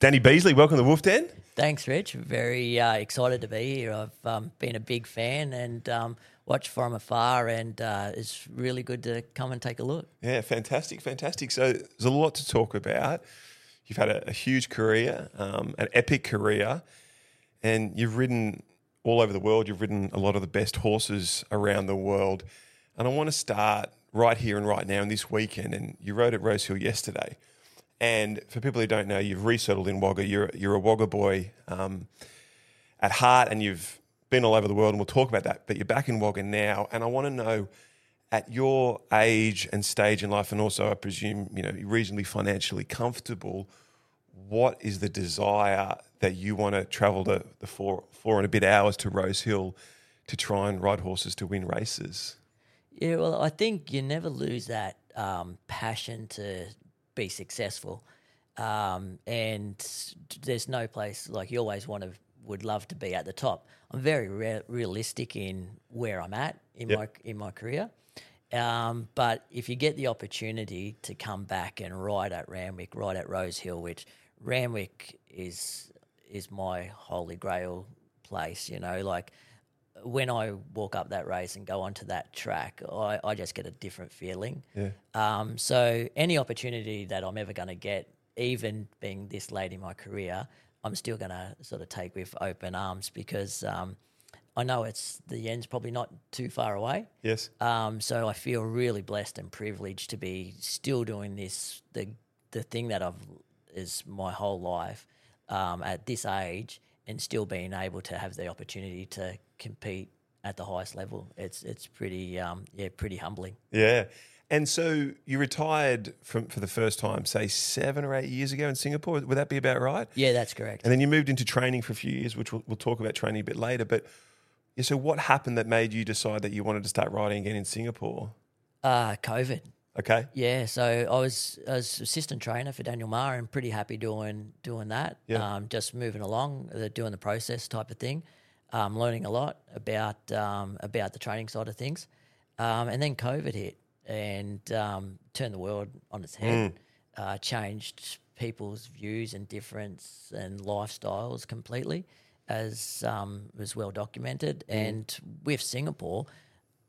Danny Beasley, welcome to Wolf Den. Thanks, Rich. Very uh, excited to be here. I've um, been a big fan and um, watched from afar, and uh, it's really good to come and take a look. Yeah, fantastic, fantastic. So there's a lot to talk about. You've had a, a huge career, um, an epic career, and you've ridden all over the world. You've ridden a lot of the best horses around the world. And I want to start right here and right now in this weekend. And you rode at Rosehill yesterday. And for people who don't know, you've resettled in Wagga. You're, you're a Wagga boy um, at heart, and you've been all over the world, and we'll talk about that. But you're back in Wagga now, and I want to know at your age and stage in life, and also I presume you know reasonably financially comfortable. What is the desire that you want to travel the, the four four and a bit hours to Rose Hill to try and ride horses to win races? Yeah, well, I think you never lose that um, passion to be successful. Um, and there's no place like you always want to would love to be at the top. I'm very re- realistic in where I'm at in yep. my in my career. Um, but if you get the opportunity to come back and ride at Randwick, ride at Rose Hill, which Randwick is is my holy grail place, you know, like when I walk up that race and go onto that track, I, I just get a different feeling. Yeah. Um, so any opportunity that I'm ever going to get, even being this late in my career, I'm still going to sort of take with open arms because um, I know it's the end's probably not too far away. Yes. Um, so I feel really blessed and privileged to be still doing this the the thing that I've is my whole life um, at this age and still being able to have the opportunity to compete at the highest level. It's it's pretty um, yeah pretty humbling. Yeah. And so you retired from for the first time, say seven or eight years ago in Singapore. Would that be about right? Yeah, that's correct. And then you moved into training for a few years, which we'll, we'll talk about training a bit later. But yeah, so what happened that made you decide that you wanted to start riding again in Singapore? Uh, COVID. Okay. Yeah, so I was I was assistant trainer for Daniel Meagher and pretty happy doing doing that. Yeah. Um, just moving along, uh, doing the process type of thing, um, learning a lot about um, about the training side of things, um, and then COVID hit and um, turned the world on its head, mm. uh, changed people's views and difference and lifestyles completely, as um, was well documented. Mm. And with Singapore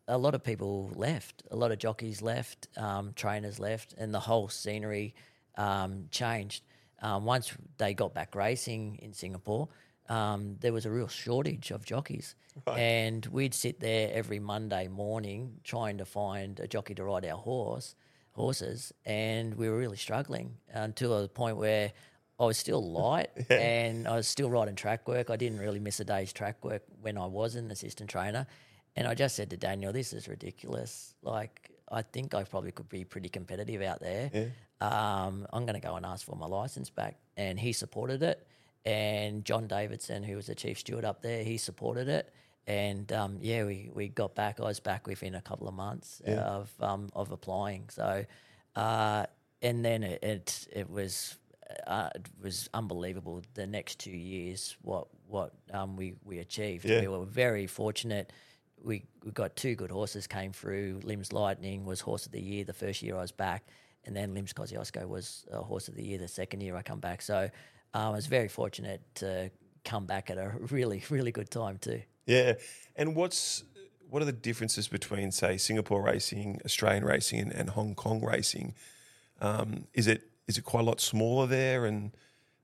a lot of people left, a lot of jockeys left, um, trainers left, and the whole scenery um, changed. Um, once they got back racing in Singapore, um, there was a real shortage of jockeys. Right. And we'd sit there every Monday morning trying to find a jockey to ride our horse, horses, and we were really struggling until the point where I was still light yeah. and I was still riding track work. I didn't really miss a day's track work when I was an assistant trainer. And I just said to Daniel, this is ridiculous. Like, I think I probably could be pretty competitive out there. Yeah. Um, I'm going to go and ask for my license back. And he supported it. And John Davidson, who was the chief steward up there, he supported it. And um, yeah, we, we got back. I was back within a couple of months yeah. of um, of applying. So, uh, and then it it, it was uh, it was unbelievable. The next two years, what what um, we we achieved. Yeah. We were very fortunate we, we got two good horses came through. Lim's Lightning was horse of the year the first year I was back, and then Lim's Kosciuszko was a horse of the year the second year I come back. So um, I was very fortunate to come back at a really really good time too. Yeah, and what's what are the differences between say Singapore racing, Australian racing, and, and Hong Kong racing? Um, is it is it quite a lot smaller there, and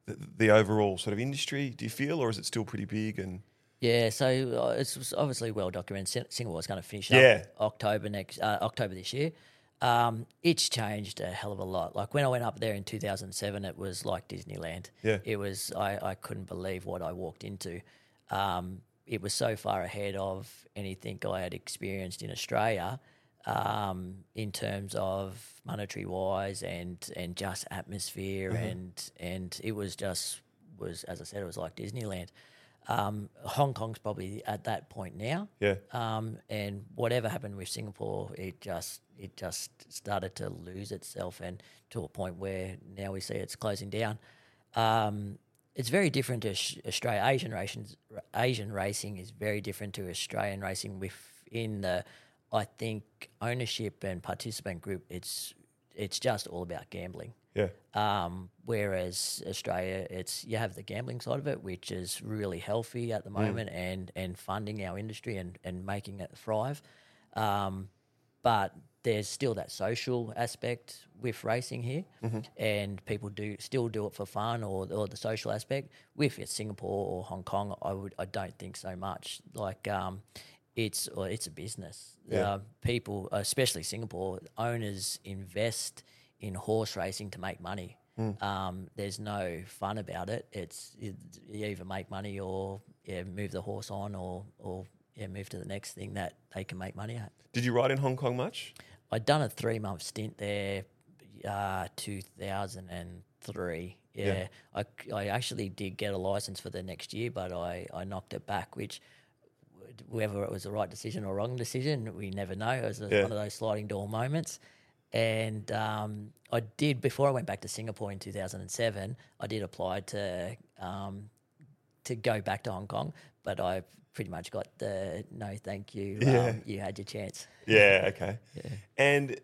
the, the overall sort of industry? Do you feel, or is it still pretty big and yeah, so uh, it's obviously well documented. Singapore is going to finish yeah. up October next uh, October this year. Um, it's changed a hell of a lot. Like when I went up there in 2007, it was like Disneyland. Yeah, it was. I, I couldn't believe what I walked into. Um, it was so far ahead of anything I had experienced in Australia um, in terms of monetary wise and and just atmosphere mm-hmm. and and it was just was as I said it was like Disneyland. Um, Hong Kong's probably at that point now. Yeah. Um, and whatever happened with Singapore, it just it just started to lose itself, and to a point where now we see it's closing down. Um, it's very different to Australia. Asian racing, Asian racing is very different to Australian racing. Within the, I think ownership and participant group, it's it's just all about gambling. Yeah. Um, whereas Australia, it's you have the gambling side of it, which is really healthy at the moment and and funding our industry and and making it thrive. Um, but there's still that social aspect with racing here, and people do still do it for fun or, or the social aspect. With Singapore or Hong Kong, I would I don't think so much. Like um, it's well, it's a business. Yeah. Uh, people, especially Singapore, owners invest in horse racing to make money. Um, there's no fun about it. It's it, you either make money or yeah, move the horse on or or yeah, move to the next thing that they can make money at. Did you ride in Hong Kong much? I'd done a three month stint there, uh, 2003. Yeah, Yeah. I, I actually did get a license for the next year, but I, I knocked it back, which whether it was the right decision or wrong decision, we never know. It was Yeah. one of those sliding door moments. And um, I did, before I went back to Singapore in 2007, I did apply to um, to go back to Hong Kong, but I pretty much got the no, thank you. Yeah. Um, you had your chance. Yeah, okay. And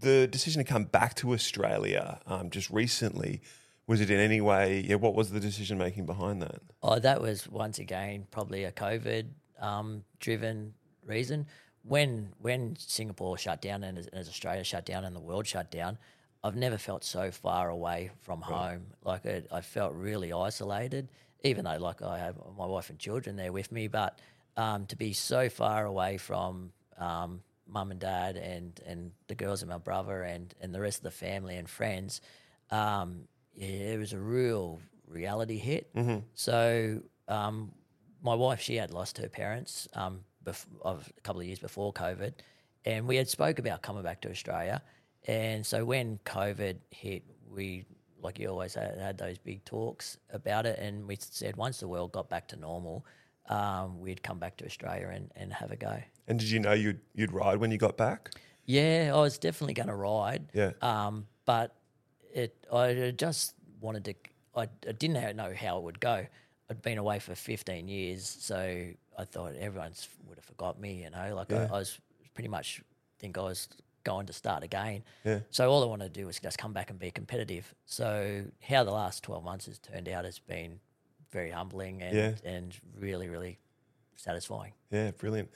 the decision to come back to Australia um, just recently, was it in any way, yeah, what was the decision making behind that? Oh, that was once again probably a COVID um, driven reason. When when Singapore shut down and as, as Australia shut down and the world shut down, I've never felt so far away from home. Like it, I felt really isolated, even though like I have my wife and children there with me. But um, to be so far away from um, mum and dad and and the girls and my brother and and the rest of the family and friends, um, yeah, it was a real reality hit. So um, my wife, she had lost her parents um, bef- of a couple of years before COVID, and we had spoke about coming back to Australia. And so when COVID hit, we like you always had, had those big talks about it, and we said once the world got back to normal, um, we'd come back to Australia and, and have a go. And did you know you'd, you'd ride when you got back? Yeah, I was definitely going to ride. Yeah. Um, but it, I just wanted to. I, I didn't know how it would go. I'd been away for 15 years, so I thought everyone would have forgot me. You know, like Yeah. I, I was pretty much think I was going to start again. Yeah. So all I wanted to do was just come back and be competitive. So how the last 12 months has turned out has been very humbling and Yeah. and really really satisfying. Yeah, brilliant.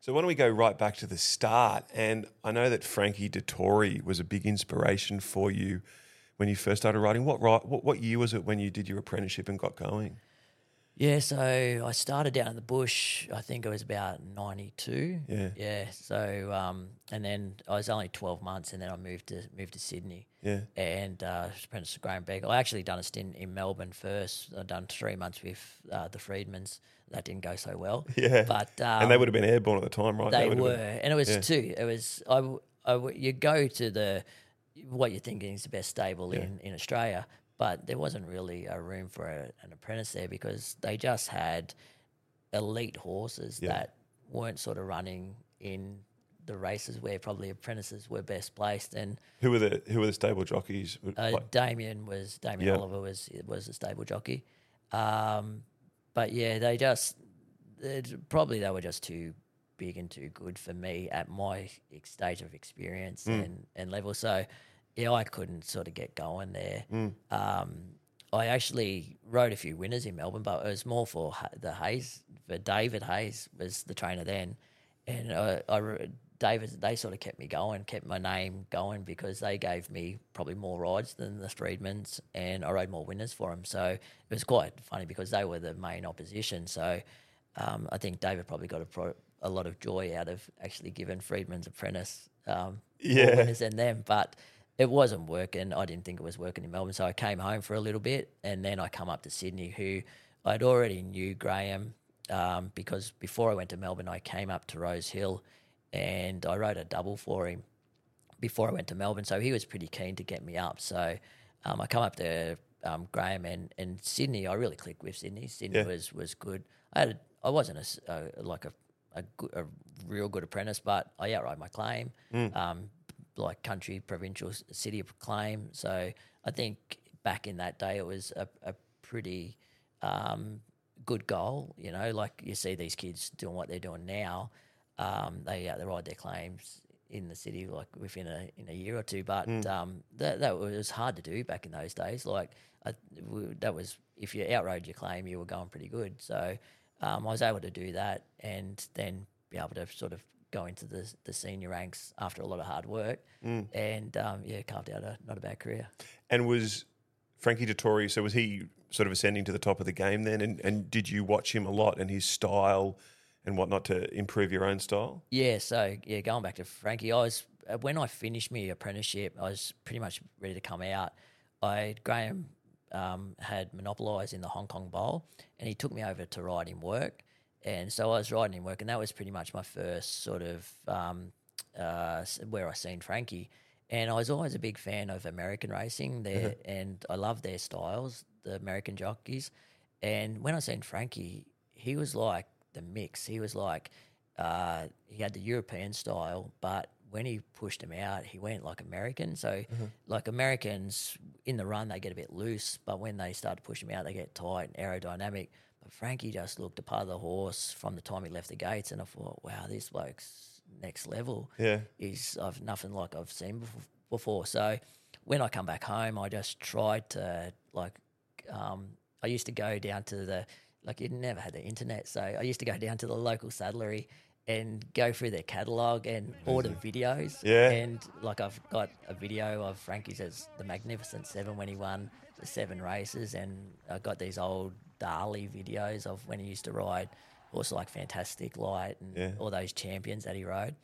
So why don't we go right back to the start? And I know that Frankie Dettori was a big inspiration for you when you first started writing. What what, what year was it when you did your apprenticeship and got going? Yeah, so I started down in the bush. I think it was about ninety two. Yeah. yeah. So um, and then I was only twelve months, and then I moved to moved to Sydney Yeah, and uh, apprenticed to Graham Begg. I actually done a stint in Melbourne first. I'd done three months with uh, the Freedmans. That didn't go so well. yeah. but um, and they would have been airborne at the time, right? they have were, been- and it was yeah. two. It was I, I you go to the what you're thinking is the best stable in in Australia, but there wasn't really a room for a, an apprentice there because they just had elite horses Yeah. that weren't sort of running in the races where probably apprentices were best placed and who were the who were the stable jockeys? uh, Like- Damien was Damien Yeah. Oliver was was a stable jockey, um, but yeah, they just probably they were just too big and too good for me at my stage of experience Mm. and, and level. So yeah, I couldn't sort of get going there. Mm. Um, I actually rode a few winners in Melbourne, but it was more for the Hayes. For David Hayes was the trainer then, and uh, I David they sort of kept me going, kept my name going because they gave me probably more rides than the Freedmans, and I rode more winners for them. So it was quite funny because they were the main opposition. So um, I think David probably got a, pro- a lot of joy out of actually giving Freedman's apprentice um, Yeah. more winners than them, but it wasn't working. I didn't think it was working in Melbourne, so I came home for a little bit, and then I come up to Sydney, who I'd already knew Graham um, because before I went to Melbourne, I came up to Rose Hill, and I wrote a double for him before I went to Melbourne. So he was pretty keen to get me up. So um, I come up to um, Graham and, and Sydney. I really clicked with Sydney. Sydney Yeah. was was good. I had a, I wasn't a a, like a a, good, a real good apprentice, but I outrode my claim. Um, like country, provincial, city of claim. So I think back in that day, it was a, a pretty um, good goal. You know, like you see these kids doing what they're doing now. Um, they uh, they ride their claims in the city like within a in a year or two. But um, that that was hard to do back in those days. Like I, that was if you outrode your claim, you were going pretty good. So um, I was able to do that, and then be able to sort of go into the the senior ranks after a lot of hard work, and um, yeah, carved out a not a bad career. And was Frankie Dettori, so was he sort of ascending to the top of the game then? And, and did you watch him a lot and his style and whatnot to improve your own style? Yeah, so yeah, going back to Frankie, I was uh, when I finished my apprenticeship, I was pretty much ready to come out. I Graham um, had monopolised in the Hong Kong Bowl, and he took me over to ride him work, and so I was riding him work, and that was pretty much my first sort of um, uh, where I seen Frankie. And I was always a big fan of American racing there, and I love their styles, the American jockeys. And when I seen Frankie, he was like the mix. He was like uh, he had the European style, but when he pushed him out, he went like American. So, like Americans in the run, they get a bit loose, but when they start to push him out, they get tight and aerodynamic. But Frankie just looked a part of the horse from the time he left the gates, and I thought, wow, this bloke's next level. Yeah. Is I've nothing like I've seen before. before. So when I come back home, I just tried to like. Um, I used to go down to the like you never had the internet, so I used to go down to the local saddlery and go through their catalog and order videos. Yeah. And like I've got a video of Frankie's as the Magnificent Seven when he won the seven races, and I got these old Darley videos of when he used to ride also like Fantastic Light and Yeah. all those champions that he rode.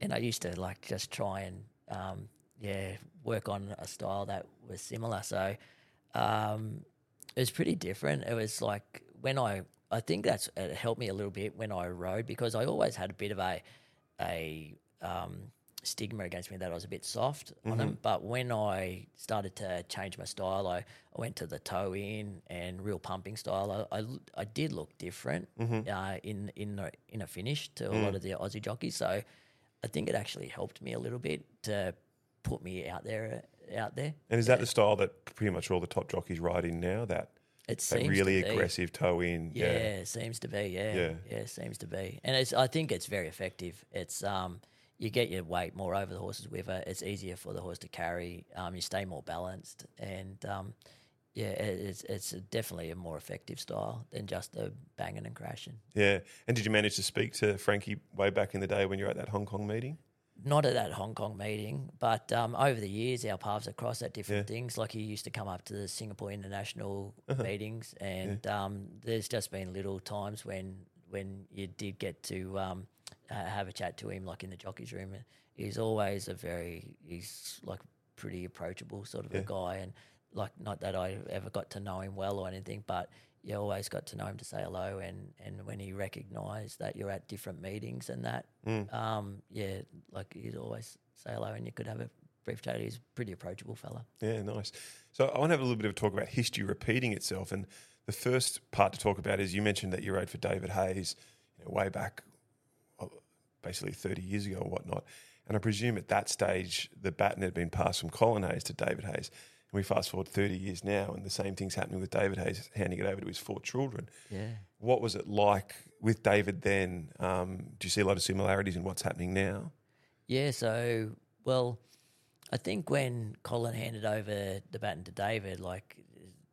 And I used to like just try and um, yeah work on a style that was similar. So um, it was pretty different. It was like when I I think that's it helped me a little bit when I rode because I always had a bit of a a um, stigma against me that I was a bit soft on them. But when I started to change my style, I, I went to the toe in and real pumping style. I, I, I did look different uh, in in a, in a finish to a lot of the Aussie jockeys. So I think it actually helped me a little bit to put me out there out there. And is that the style that pretty much all the top jockeys ride in now? That, It seems really aggressive toe in? Yeah, it seems to be. Yeah, Yeah. yeah, seems to be. And it's I think it's very effective. It's um you get your weight more over the horse's wither. It's easier for the horse to carry. Um, you stay more balanced, and um, yeah, it's it's definitely a more effective style than just the banging and crashing. Yeah. And did you manage to speak to Frankie way back in the day when you were at that Hong Kong meeting? Not at that Hong Kong meeting, but um, over the years, our paths have crossed at different things. Like he used to come up to the Singapore International meetings, and um, there's just been little times when when you did get to have a chat to him, like in the jockeys room. He's always a very, he's like pretty approachable sort of a guy, and like not that I ever got to know him well or anything, but you always got to know him to say hello, and and when he recognised that you're at different meetings and that, um, yeah, like he'd always say hello, and you could have a brief chat. He's a pretty approachable fella. Yeah, nice. So I want to have a little bit of a talk about history repeating itself. And the first part to talk about is you mentioned that you rode for David Hayes you know, way back, basically 30 years ago or whatnot. And I presume at that stage, the baton had been passed from Colin Hayes to David Hayes. And we fast forward 30 years now, and the same thing's happening with David Hayes handing it over to his four children. Yeah. What was it like with David then? Um, do you see a lot of similarities in what's happening now? Yeah, so well, I think when Colin handed over the baton to David, like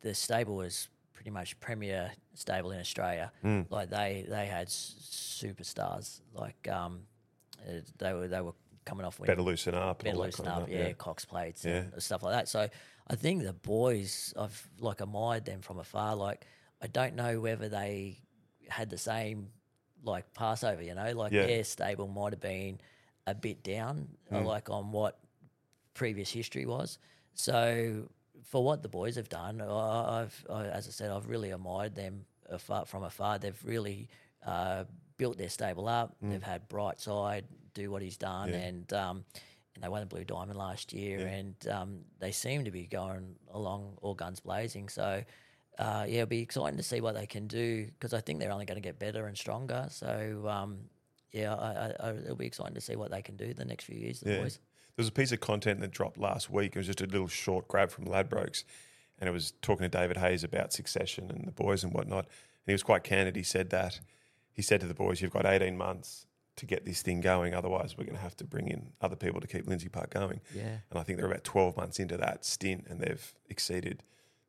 the stable was pretty much premier stable in Australia. Like they they had superstars. Like um, they were they were coming off winning Better loosen up. better loosen kind of up, stuff, yeah, Cox plates Yeah. and stuff like that. So I think the boys, I've like admired them from afar. Like I don't know whether they had the same like Passover, you know, like Yeah. their stable might have been a bit down, Mm. like on what previous history was. So for what the boys have done, I- I've, I, as I said, I've really admired them afar, from afar. They've really uh, built their stable up. They've had Brightside do what he's done, Mm. Yeah. and um, and they won the Blue Diamond last year, Yeah. and um, they seem to be going along all guns blazing. So. Uh, yeah, it'll be exciting to see what they can do because I think they're only going to get better and stronger. So, um, yeah, I, I, I, it'll be exciting to see what they can do the next few years, the Yeah. boys. There was a piece of content that dropped last week. It was just a little short grab from Ladbrokes, and it was talking to David Hayes about succession and the boys and whatnot. And he was quite candid. He said that he said to the boys, "You've got eighteen months to get this thing going. Otherwise, we're going to have to bring in other people to keep Lindsay Park going. Yeah. And I think they're about 12 months into that stint and they've exceeded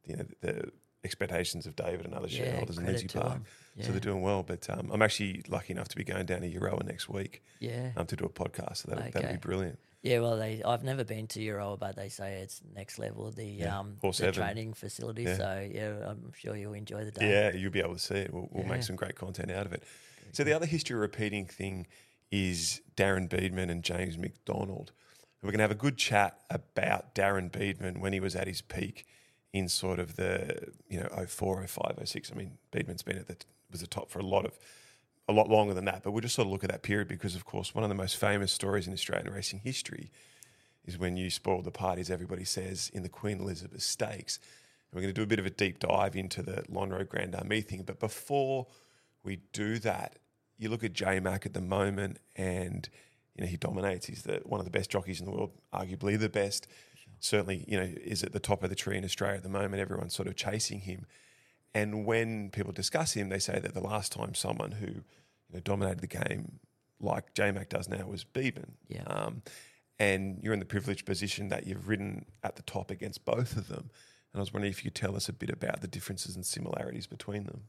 you know, the expectations of David and other Yeah, shareholders in credit Lindsay Park. them. So they're doing well. But um, I'm actually lucky enough to be going down to Euroa next week Yeah. um, to do a podcast. So that'll, that'll be brilliant. Yeah, well, they I've never been to Euroa, but they say it's next level. The Yeah, um Horse the training facility. Yeah. So yeah, I'm sure you'll enjoy the day. Yeah, you'll be able to see it. We'll, we'll Yeah. make some great content out of it. So the other history repeating thing is Darren Beadman and James McDonald. We're going to have a good chat about Darren Beadman when he was at his peak in sort of the you know 04, 05, 06. I mean, Beadman's been at the was the top for a lot of a lot longer than that. But we'll just sort of look at that period because, of course, one of the most famous stories in Australian racing history is when you spoiled the parties. Everybody says in the Queen Elizabeth Stakes. And we're going to do a bit of a deep dive into the Lonhro Grand Army thing. But before we do that, you look at J Mac at the moment, and you know he dominates. He's the one of the best jockeys in the world, arguably the best. Certainly, you know, is at the top of the tree in Australia at the moment. Everyone's sort of chasing him. And when people discuss him, they say that the last time someone who you know, dominated the game like J Mac does now was Beadman. Yeah. Um, and you're in the privileged position that you've ridden at the top against both of them. And I was wondering if you could tell us a bit about the differences and similarities between them.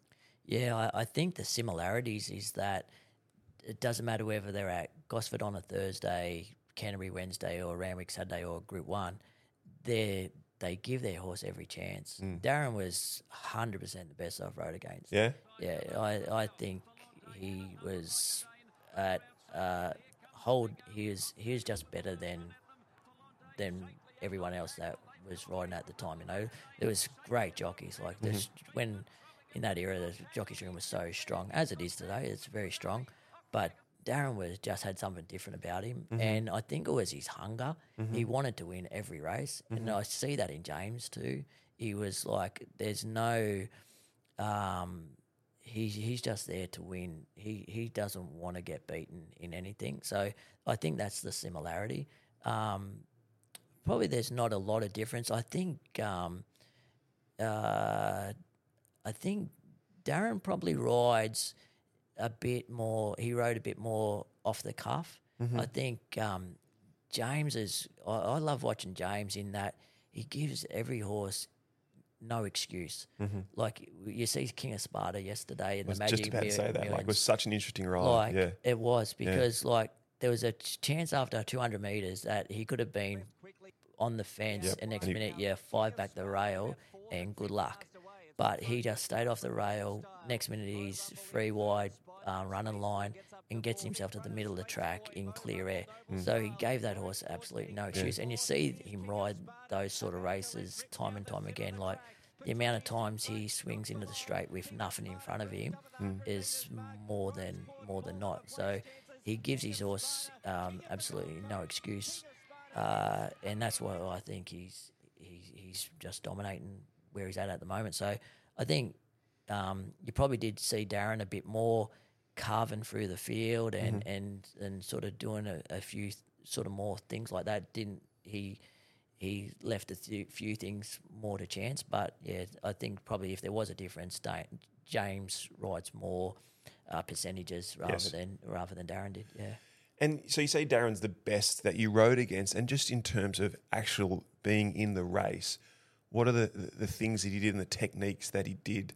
Yeah, I, I think the similarities is that it doesn't matter whether they're at Gosford on a Thursday, Canterbury Wednesday, or Randwick Saturday, or Group One. They they give their horse every chance. Darren was hundred percent the best I've rode against. Yeah? Yeah, I I think he was at uh, hold. He was he was just better than than everyone else that was riding at the time. You know, there was great jockeys like this when in that era the jockey's room was so strong as it is today. It's very strong, but Darren was just had something different about him, and I think it was his hunger. He wanted to win every race, and I see that in James too. He was like, "There's no." Um, he's he's just there to win. He he doesn't want to get beaten in anything. So I think that's the similarity. Um, probably there's not a lot of difference. I think um, uh, I think Darren probably rides a bit more. He rode a bit more off the cuff. I think um, James is. I, I love watching James in that he gives every horse no excuse. Like you see King of Sparta yesterday in I was the Magic just about to say that. Like, it was such an interesting ride. Like yeah. it was because like there was a chance after 200 meters that he could have been on the fence, Yep. and next And he- minute, yeah, five back the rail, and good luck. But he just stayed off the rail. Next minute, he's free wide, uh, running line, and gets himself to the middle of the track in clear air. Mm. So he gave that horse absolutely no excuse. And you see him ride those sort of races time and time again. Like the amount of times he swings into the straight with nothing in front of him Mm. is more than more than not. So he gives his horse um, absolutely no excuse, uh, and that's why I think he's he's he's just dominating where he's at at the moment. So I think um, you probably did see Darren a bit more carving through the field and and and sort of doing a, a few sort of more things like that. Didn't he? He left a few, few things more to chance, but yeah, I think probably if there was a difference, James rides more uh, percentages rather Yes. than rather than Darren did. Yeah. And so you say Darren's the best that you rode against, and just in terms of actual being in the race, what are the, the, the things that he did and the techniques that he did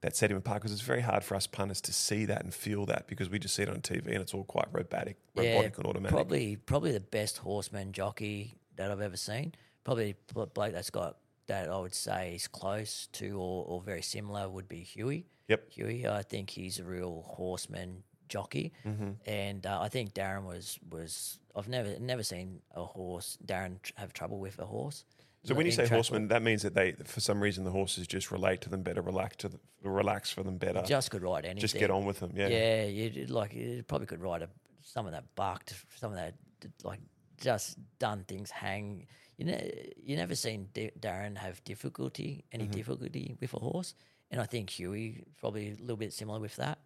that set him apart? Because it's very hard for us punters to see that and feel that because we just see it on TV and it's all quite robotic, robotic and automatic. Probably, probably the best horseman jockey that I've ever seen. Probably a bloke that's got that I would say is close to or, or very similar would be Huey. Yep. Huey, I think he's a real horseman jockey, Mm-hmm. and uh, I think Darren was was I've never never seen a horse Darren have trouble with a horse. So when you say track horseman, that means that they, for some reason, the horses just relate to them better, relax to them, relax for them better, just could ride anything. just get on with them. Yeah. Yeah, you like you probably could ride a some of that bucked, some of that like just done things hang. You know, you never seen D- Darren have difficulty, any Mm-hmm. difficulty with a horse, and I think Huey probably a little bit similar with that.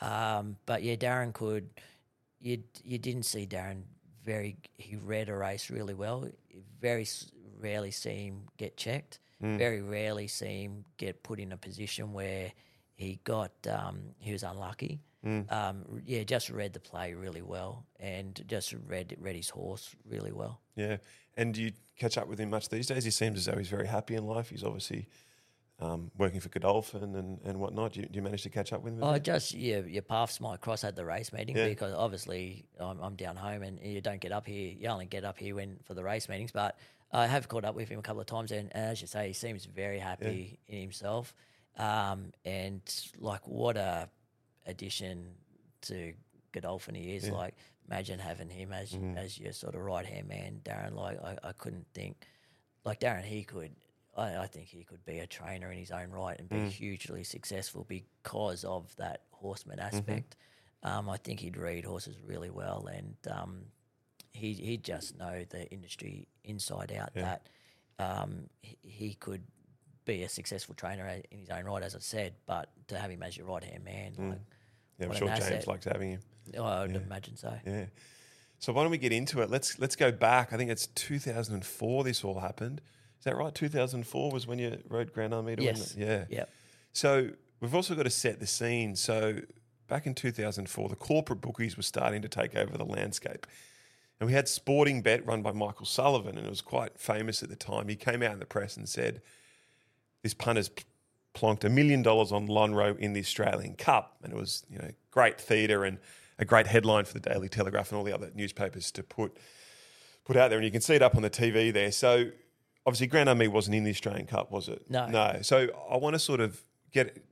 Um, but yeah, Darren could. You you didn't see Darren very. He read a race really well. Very rarely see him get checked. Mm. Very rarely see him get put in a position where he got um, he was unlucky. Um, yeah, just read the play really well, and just read read his horse really well. Yeah. And do you catch up with him much these days? He seems as though he's very happy in life. He's obviously um, working for Godolphin and, and whatnot. Do you, do you manage to catch up with him? Oh, just yeah, your paths might cross at the race meeting Yeah. because obviously I'm, I'm down home and you don't get up here. You only get up here when for the race meetings. But I have caught up with him a couple of times, and, and as you say, he seems very happy in himself. Um, and like what a addition to Godolphin he is. Like imagine having him as Mm-hmm. as your sort of right hand man, Darren. Like I, I couldn't think like Darren. He could. I, I think he could be a trainer in his own right and be Mm. hugely successful because of that horseman Mm-hmm. aspect. Um, I think he'd read horses really well, and um, he he just know the industry inside out. That um, he, he could be a successful trainer in his own right, as I said. But to have him as your right hand man, like, yeah, I'm sure James likes having him. oh, I would imagine so. Yeah. So why don't we get into it? Let's let's go back. I think it's 2004. This all happened. Is that right? 2004 was when you rode Grand Army to Yes. win. The, yeah. So we've also got to set the scene. So back in 2004, the corporate bookies were starting to take over the landscape. And we had Sporting Bet run by Michael Sullivan, and it was quite famous at the time. He came out in the press and said, This punter's plonked a million dollars on Lonhro in the Australian Cup. And it was, you know, great theatre and a great headline for the Daily Telegraph and all the other newspapers to put put out there. And you can see it up on the TV there. So obviously, Grand Army wasn't in the Australian Cup, was it? No. No. So I want to sort of get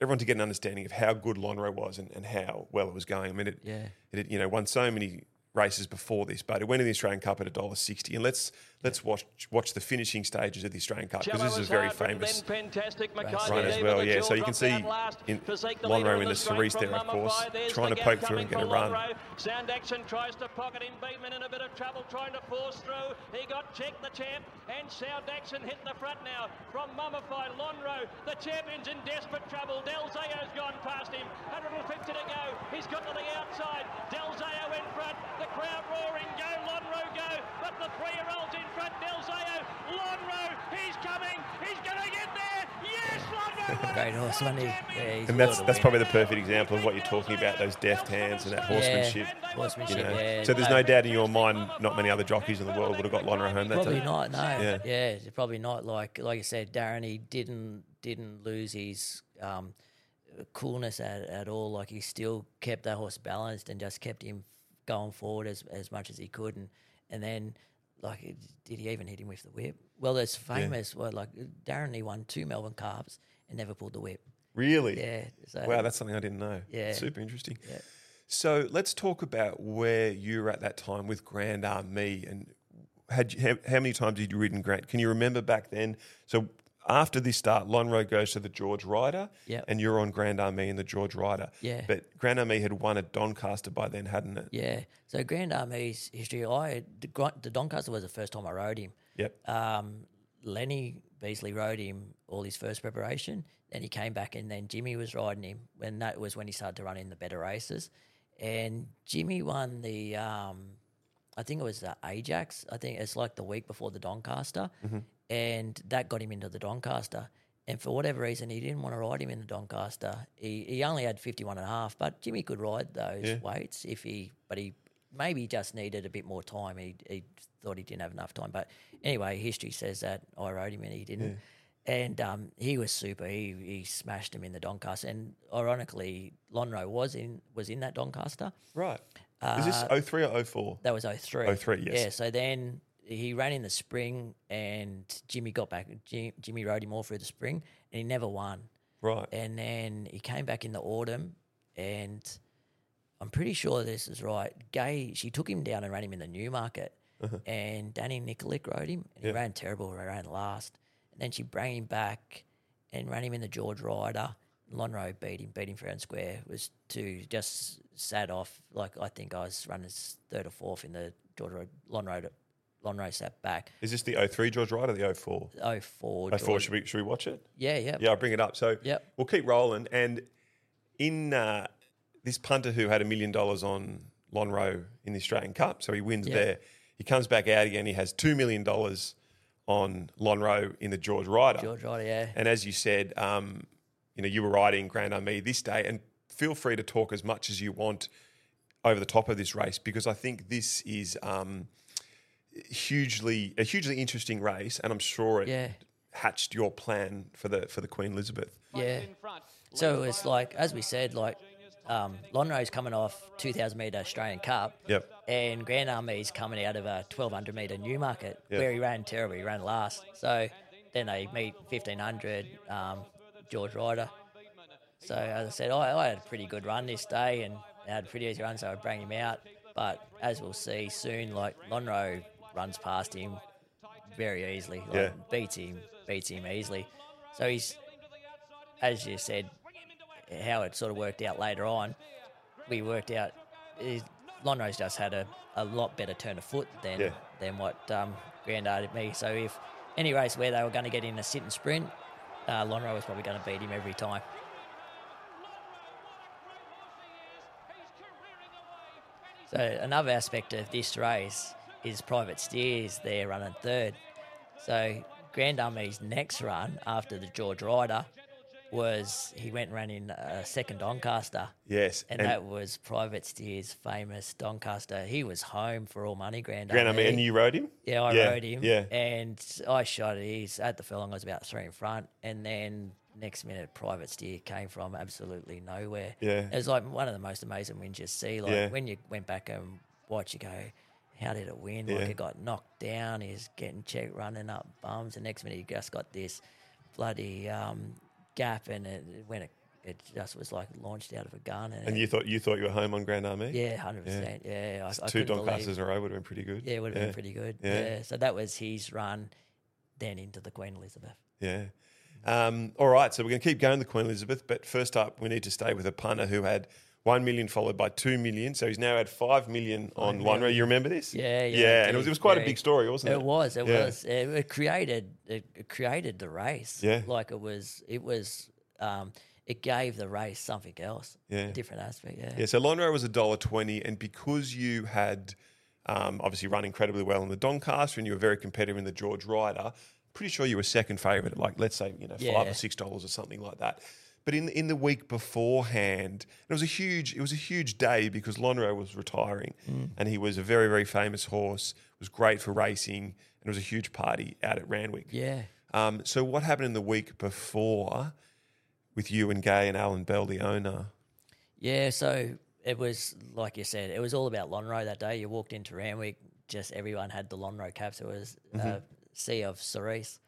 everyone to get an understanding of how good Lonhro was and, and how well it was going. I mean, it, Yeah. it you know won so many races before this, but it went in the Australian Cup at a dollar sixty. And let's let's watch watch the finishing stages of the Australian Cup because this is very famous. fantastic Run as well, yeah. So you can see in Lonhro in the Cerise there, of course, trying to poke through and get a run. Sound Action tries to pocket him. Beadman in a bit of trouble trying to force through. He got checked, the champ, and Sound Action hit the front now from Mummified. Lonhro, the champion's in desperate trouble. Delzao's gone past him. 150 to go. He's got to the outside. Delzao in front. The crowd roaring. Go, Lonhro, go. But the three-year-old's in front. Del Zayo. Lonhro, he's coming. He's going to get there. Yes, Lonhro. won it. Great horse, Won wasn't he? Yeah, he's And that's that's probably the perfect example of what you're talking about, those deft hands and that horsemanship. Yeah, horsemanship. You know. yeah. So there's no doubt in your mind, not many other jockeys in the world would have got Lonhro home that Probably day. not. No. Yeah. Yeah. probably not. Like like I said, Darren, he didn't didn't lose his um, coolness at, at all. Like he still kept that horse balanced and just kept him going forward as as much as he could. And and then like did he even hit him with the whip? Well, there's famous. Well, like Darren, he won two Melbourne Cups and never pulled the whip. Really? Yeah. So Wow, that's something I didn't know. Yeah. Super interesting. Yeah. So let's talk about where you were at that time with Grand Army and had you, how, how many times had you ridden Grand? Can you remember back then? So after this start, Lonhro goes to the George Ryder, Yep. and you're on Grand Army in the George Ryder. Yeah. But Grand Army had won at Doncaster by then, hadn't it? Yeah. So Grand Army's history, I the, Doncaster was the first time I rode him. Yep. Um, Lenny Beasley rode him all his first preparation. Then he came back, and then Jimmy was riding him. When that was when he started to run in the better races, and Jimmy won the. Um, I think it was the Ajax. I think it's like the week before the Doncaster, and that got him into the Doncaster. And for whatever reason, he didn't want to ride him in the Doncaster. He, he only had 51 and a half, but Jimmy could ride those Yeah. weights if he, but he maybe just needed a bit more time. He, he thought he didn't have enough time. But anyway, history says that I rode him and he didn't. And um, he was super. He he smashed him in the Doncaster. And ironically, Lonhro was in was in that Doncaster. Right. Is this 03 or 04? That was 03. 03, yes. Yeah, so then he ran in the spring and Jimmy got back. Jimmy, Jimmy rode him all through the spring and he never won. Right. And then he came back in the autumn and I'm pretty sure this is right. Gai, she took him down and ran him in the Newmarket. And Danny Nikolic rode him and he Uh-huh. Yeah. ran terrible, he ran last. And then she brought him back and ran him in the George Ryder. Lonhro beat him, beat him fair and square. It was two, just sat off. Like I think I was running third or fourth in the George Road. Lonhro, Lonhro sat back. Is this the 03 George Ryder or the 04? Oh four. 04, George- should we, should we watch it? Yeah, yeah. Yeah, I'll bring it up. So Yep. we'll keep rolling. And in uh, this punter who had a million dollars on Lonhro in the Australian Cup, so he wins Yeah. there. He comes back out again. He has two million dollars on Lonhro in the George Ryder. George Ryder, yeah. And as you said, um, you know, you were riding Grand Army this day, and feel free to talk as much as you want over the top of this race because I think this is um, hugely a hugely interesting race, and I'm sure it Yeah. hatched your plan for the for the Queen Elizabeth. Yeah. So it's like, as we said, like um, Lonhro's coming off 2,000 metre Australian Cup. Yep. And Grand Army's coming out of a 1,200 metre Newmarket Yep. where he ran terribly, he ran last. So then they meet 1,500, um, George Ryder. So as I said, I, I had a pretty good run this day and I had a pretty easy run, so I bring him out. But as we'll see soon, like Lonhro runs past him very easily, like Yeah. beats him, beats him easily. So he's, as you said, how it sort of worked out later on. We worked out is Lonhro's just had a, a lot better turn of foot than Yeah. than what um, Grandad had me. So if any race where they were going to get in a sit and sprint, uh, Lonhro was probably going to beat him every time. So another aspect of this race is Private Steers there running third. So Grand Army's next run after the George Ryder was he went and ran in a uh, second Doncaster. Yes, And, that was Private Steers' famous Doncaster. He was home for all money, Grand, Army. Grand Army, and you rode him. yeah, I Yeah, rode him. yeah. And I shot it. He's at the furlong, I was about three in front. And then next minute, Private Steer came from absolutely nowhere. Yeah. It was like one of the most amazing wins you see. Like Yeah. when you went back and watch, you go, how did it win? Yeah. Like it got knocked down. He's getting checked, running up bums. The next minute, he just got this bloody um, gap. And it, when it, it just was like launched out of a gun. And, And you thought you thought you were home on Grand Army. yeah, 100%. Yeah. I, I two believe- Doncasters in a row would have been pretty good. yeah, it would have been pretty good. Yeah. Yeah. So that was his run, then into the Queen Elizabeth. Yeah. Um, all right, so we're going to keep going the Queen Elizabeth, but first up, we need to stay with a punter who had one million followed by two million. So he's now had five million on Lonhro. You remember this? Yeah, yeah, yeah. And it was, it was quite a big story, wasn't it? It was. It Yeah. was. It, it created. It, it created the race. Yeah. Like it was. It was. Um, it gave the race something else. Yeah. A different aspect. Yeah. Yeah, so Lonhro was a dollar twenty, and because you had um, obviously run incredibly well in the Doncaster and you were very competitive in the George Ryder, pretty sure you were second favourite at like let's say you know five Yeah. or six dollars or something like that. But in in the week beforehand, it was a huge it was a huge day because Lonhro was retiring, Mm. and he was a very very famous horse. Was great for racing, and it was a huge party out at Randwick. Yeah. Um, so what happened in the week before with you and Gai and Alan Bell, the owner? Yeah, so it was like you said, it was all about Lonhro that day. You walked into Randwick, just everyone had the Lonhro caps. It was a sea of cerise,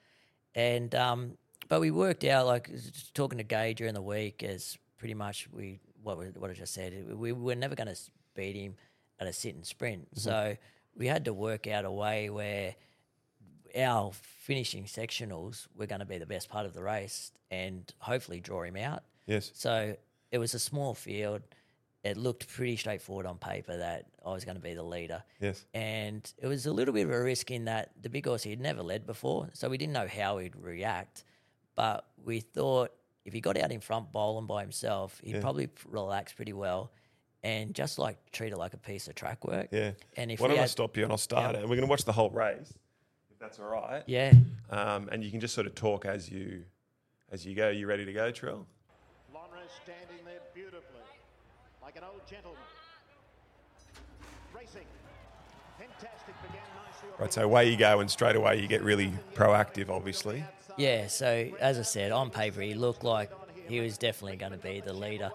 and um, but we worked out like talking to Gai during the week as pretty much we what we, what I just said. We were never going to beat him at a sit and sprint, mm-hmm. so we had to work out a way where our finishing sectionals were going to be the best part of the race and hopefully draw him out. Yes. So it was a small field. It looked pretty straightforward on paper that I was going to be the leader. Yes. And it was a little bit of a risk in that the big horse he'd never led before, so we didn't know how he'd react. But we thought if he got out in front bowling by himself, he'd probably relax pretty well and just like treat it like a piece of track work. Yeah. And if Why we don't I had- stop you and I'll start it? And we're going to watch the whole race, if that's all right. Yeah. Um, and you can just sort of talk as you as you go. You ready to go, Trill? Lonhro standing there beautifully, like an old gentleman. Racing. Fantastic, began nicely. off Right. the So away you go, and straight away you get really proactive, obviously. Yeah, so as I said, on paper, he looked like he was definitely going to be the leader.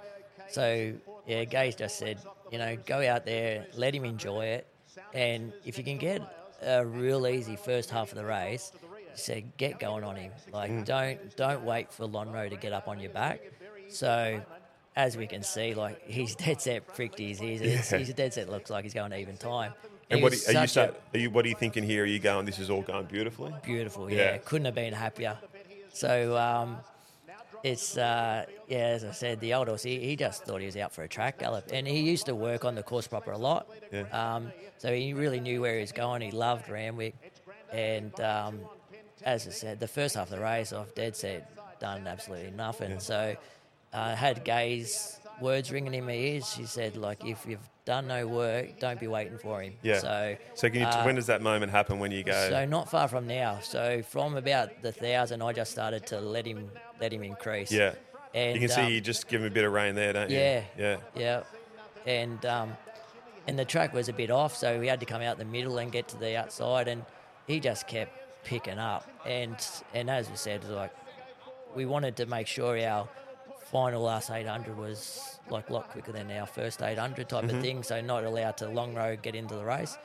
So, yeah, Gaze just said, you know, go out there, let him enjoy it. And if you can get a real easy first half of the race, he said, get going on him. Like, mm. don't don't wait for Lonhro to get up on your back. So, as we can see, like, he's dead set pricked his ears. Yeah. He's a dead set looks like he's going even time. And what are you, a- are you what are you thinking here? Are you going? This is all going beautifully. beautiful. Yeah. Yeah, couldn't have been happier. So um, it's uh, yeah, as I said, the old horse. He, he just thought he was out for a track gallop, and he used to work on the course proper a lot. Yeah. Um, so he really knew where he was going. He loved Randwick, and um, as I said, the first half of the race, I've dead set done absolutely nothing. So I had Gai's words ringing in my ears. She said, like, if you've done no work, don't be waiting for him. Yeah. So So can you? uh, when does that moment happen? When you go? so not far from now. So from about the thousand, I just started to let him let him increase. Yeah. And, You can see um, you just give him a bit of rain there, don't you? Yeah. Yeah. Yeah. And um, and the track was a bit off, so we had to come out the middle and get to the outside, and he just kept picking up. And and as we said, like we wanted to make sure our final last 800 was like a lot quicker than our first 800 type Mm-hmm. of thing, so not allowed to long road get into the race.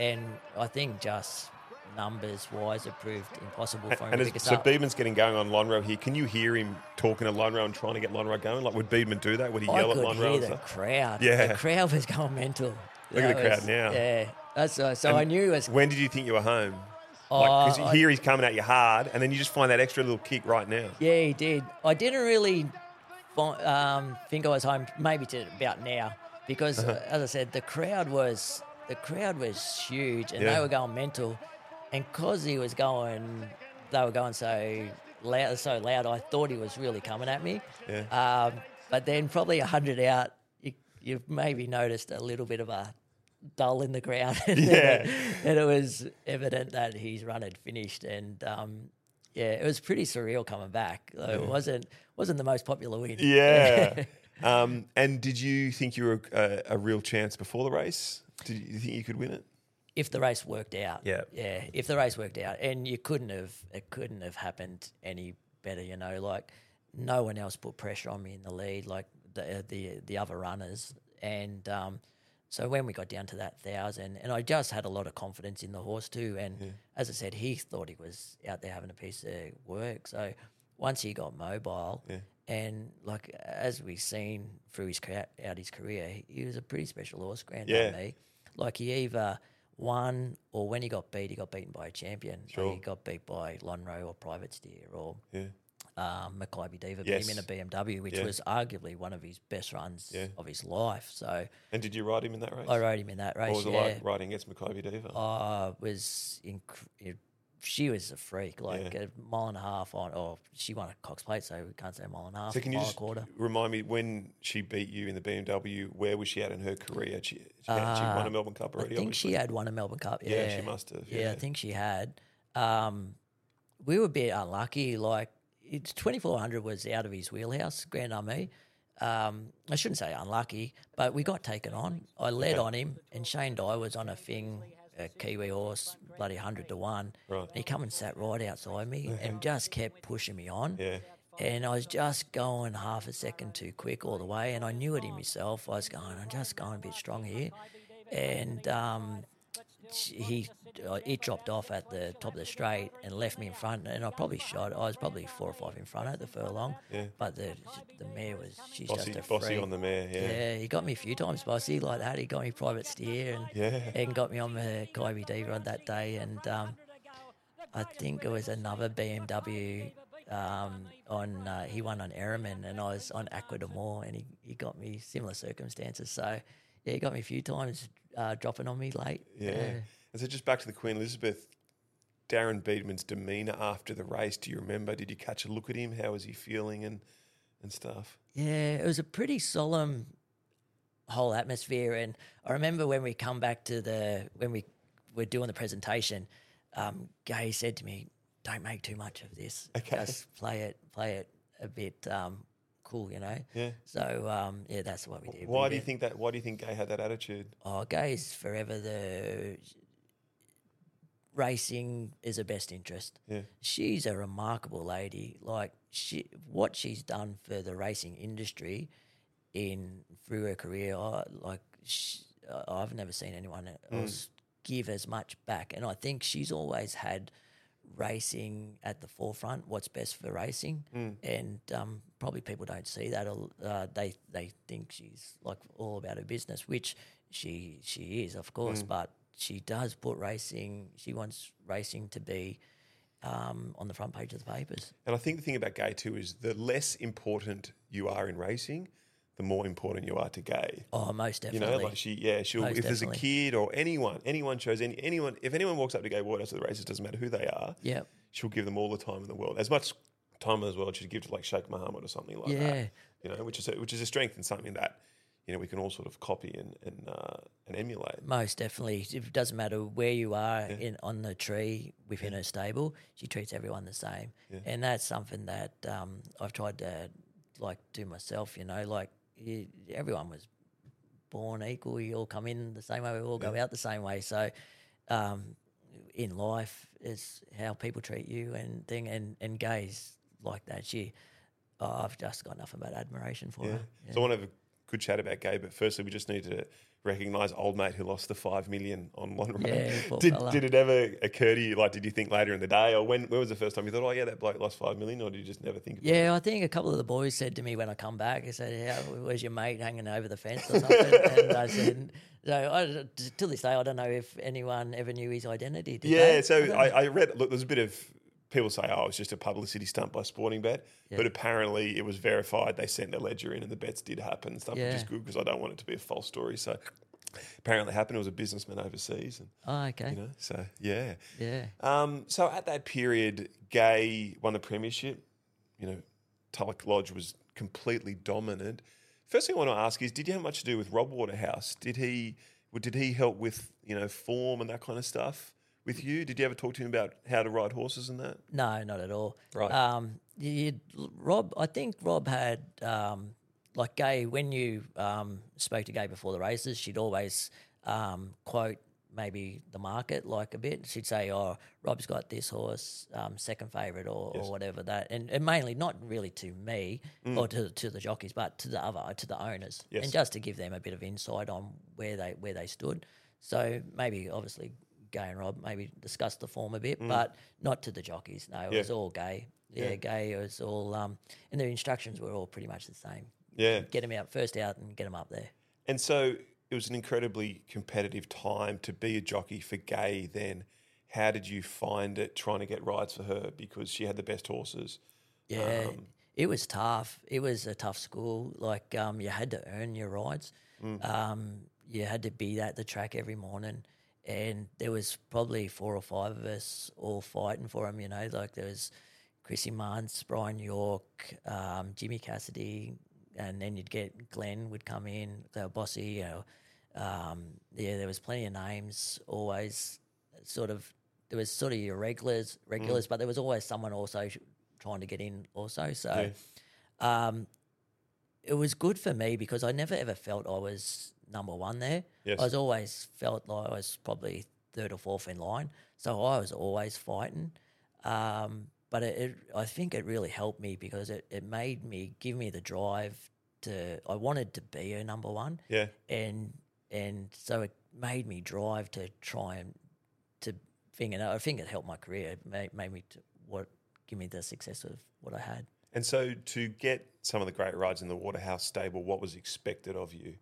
And I think just numbers wise, it proved impossible for him And to pick us so up. Beadman's getting going on Lonhro here. Can you hear him talking to Lonhro and trying to get Lonhro going? Like, would Beadman do that? Would he I yell at Lonhro? hear the stuff? crowd. Yeah. the crowd was going mental. Look at That the crowd was- now. Yeah, that's uh, so. And I knew it was. When did you think you were home? Oh, Because I- here he's coming at you hard, and then you just find that extra little kick right now. Yeah, he did. I didn't really um, think I was home. Maybe to about now, because Uh-huh. uh, as I said, the crowd was the crowd was huge, and Yeah. they were going mental. And cause he was going, they were going so loud, so loud. I thought he was really coming at me. Yeah. Um, but then probably a hundred out, you, you've maybe noticed a little bit of a dull in the crowd. Yeah. and it was evident that his run had finished. And um, yeah, it was pretty surreal coming back. Though It wasn't wasn't the most popular win. Yeah. um, and did you think you were a, a real chance before the race? Did you think you could win it? if the race worked out. Yeah. Yeah. If the race worked out. And you couldn't have it couldn't have happened any better, you know, like no one else put pressure on me in the lead, like the the the other runners. And um so when we got down to that thousand, and I just had a lot of confidence in the horse too. And as I said, he thought he was out there having a piece of work. So once he got mobile, and like as we've seen through his out his career, he, was a pretty special horse, Grand Yeah. me. Like he either won or when he got beat, he got beaten by a champion. Like, Sure. he got beat by Lonhro or Private Steer or Yeah. Um, Makybe Diva Yes. beat him in a BMW, which Yeah. was arguably one of his best runs Yeah. of his life. So And did you ride him in that race? I rode him in that race. What was it yeah, like riding against Makybe Diva? uh, was inc- it, she was a freak, like Yeah. a mile and a half on. Or she won a Cox Plate, so we can't say a mile and a half. so can you mile just quarter. remind me when she beat you in the BMW? Where was she at in her career? She, she, had, she won a Melbourne Cup already. I think obviously. she had won a Melbourne Cup. Yeah, Yeah, she must have, Yeah, yeah. I think she had. Um, we were a bit unlucky. Like it's twenty four hundred was out of his wheelhouse, Grand Army. Um, I shouldn't say unlucky, but we got taken on. I led on him, and Shane Dye was on a thing, a Kiwi horse, bloody hundred to one. Right. And he come and sat right outside me and just kept pushing me on. Yeah. And I was just going half a second too quick all the way, and I knew it in myself. I was going, I'm just going a bit strong here, and um, he uh, it dropped off at the top of the straight and left me in front, and I probably shot. I was probably four or five in front at the furlong. Yeah. But the the mare was she's Bossy, just a bossy freak. on the mare. Yeah. Yeah, he got me a few times, bossy like that. He got me private steer and Yeah. and got me on the Kyrie D run that day. And um, I think it was another BMW um, on uh, he won on Ehrman and I was on Aqua de and he, he got me similar circumstances. So yeah, he got me a few times uh, dropping on me late. Yeah. Uh, And so just back to the Queen Elizabeth, Darren Beadman's demeanour after the race. Do you remember? Did you catch a look at him? How was he feeling and and stuff? Yeah, it was a pretty solemn whole atmosphere. And I remember when we come back to the when we were doing the presentation, um, Gai said to me, "Don't make too much of this. Okay. Just play it, play it a bit um, cool, you know." Yeah. So um, yeah, that's what we did. Why We do you think that? Why do you think Gai had that attitude? Oh, Gai's forever the racing is her best interest. Yeah. She's a remarkable lady. Like she, what she's done for the racing industry in through her career, I, like sh I- I've never seen anyone else give as much back. And I think she's always had racing at the forefront. What's best for racing, and um, probably people don't see that. Uh, they they think she's like all about her business, which she she is, of course. But she does put racing. She wants racing to be um, on the front page of the papers. And I think the thing about Gai too is the less important you are in racing, the more important you are to Gai. Oh, most definitely. You know, like she, yeah, she'll. Most if there's a kid or anyone, anyone shows any anyone, if anyone walks up to Gai White after the races, doesn't matter who they are, Yep. she'll give them all the time in the world, as much time as well she'd give to like Sheikh Mohammed or something like Yeah. that. You know, which is a, which is a strength and something that you know we can all sort of copy and and uh, and emulate. Most definitely. It doesn't matter where you are in on the tree within her stable. She treats everyone the same, and that's something that um, I've tried to like do myself. You know, like you, everyone was born equal. We all come in the same way. We all go out the same way. So, um, in life, it's how people treat you and thing. And and Gai's like that. She, oh, I've just got nothing but admiration for Yeah. her. So I want to have a good chat about Gai, but firstly, we just need to recognise old mate who lost the five million on one road. Yeah, did, did it ever occur to you? Like, did you think later in the day, or when? When was the first time you thought, "Oh yeah, that bloke lost five million, or did you just never think? About it? Yeah, I think a couple of the boys said to me when I come back, they said, "How where's your mate hanging over the fence or something?" and I said, "So I, till this day, I don't know if anyone ever knew his identity." Yeah, they? so I. I read. Look, there's a bit of people say, "Oh, it's just a publicity stunt by Sportingbet," but apparently it was verified. They sent a ledger in, and the bets did happen and stuff, which is good because I don't want it to be a false story. So apparently, it happened. It was a businessman overseas, and oh, okay, you know, so yeah. yeah. Um, so at that period, Gai won the premiership. You know, Tulloch Lodge was completely dominant. First thing I want to ask is, did you have much to do with Rob Waterhouse? Did he did he help with you know form and that kind of stuff with you? Did you ever talk to him about how to ride horses and that? No, not at all. Right. Um, you, Rob, I think Rob had um, like Gai when you um, spoke to Gai before the races, she'd always um, quote maybe the market like a bit. She'd say, "Oh, Rob's got this horse, um, second favourite, or, or whatever that," and, and mainly not really to me or to to the jockeys, but to the other to the owners, Yes. and just to give them a bit of insight on where they where they stood. So maybe obviously. Gai and Rob maybe discussed the form a bit, but not to the jockeys. No, it Yeah. was all Gai. Yeah, Yeah. Gai. It was all, um, and the instructions were all pretty much the same. Yeah. Get them out first out and get them up there. And so it was an incredibly competitive time to be a jockey for Gai. Then, how did you find it trying to get rides for her because she had the best horses? Yeah, Um, it was tough. It was a tough school. Like um, you had to earn your rides. Mm. Um, you had to be at the track every morning, and there was probably four or five of us all fighting for him. You know, like there was Chrissy Munce, Brian York, um, Jimmy Cassidy, and then you'd get Glenn would come in. They were bossy. You know, um, yeah, there was plenty of names. Always sort of there was sort of your regulars, regulars, but there was always someone also sh- trying to get in also. So um, it was good for me because I never ever felt I was number one there. Yes. I was always felt like I was probably third or fourth in line. So I was always fighting. Um, but it, it, I think it really helped me because it, it made me give me the drive to. I wanted to be a number one Yeah. and and so it made me drive to try and to think and I think it helped my career. It made, made me to what give me the success of what I had. And so to get some of the great rides in the Waterhouse stable, what was expected of you?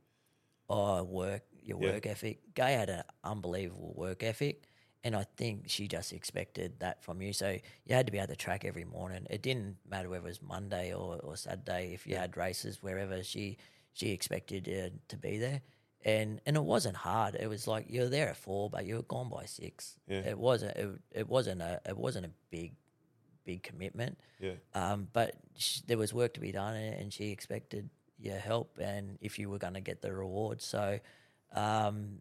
Oh, work your Yeah. work ethic. Gai had an unbelievable work ethic, and I think she just expected that from you. So you had to be at the track every morning. It didn't matter whether it was Monday or, or Saturday. If you had races wherever, she she expected uh, to be there. And and it wasn't hard. It was like you're there at four, but you were gone by six. Yeah. It wasn't. It, it wasn't a. It wasn't a big, big commitment. Yeah. Um, but sh- there was work to be done, and, and she expected your help, and if you were going to get the reward. So, um,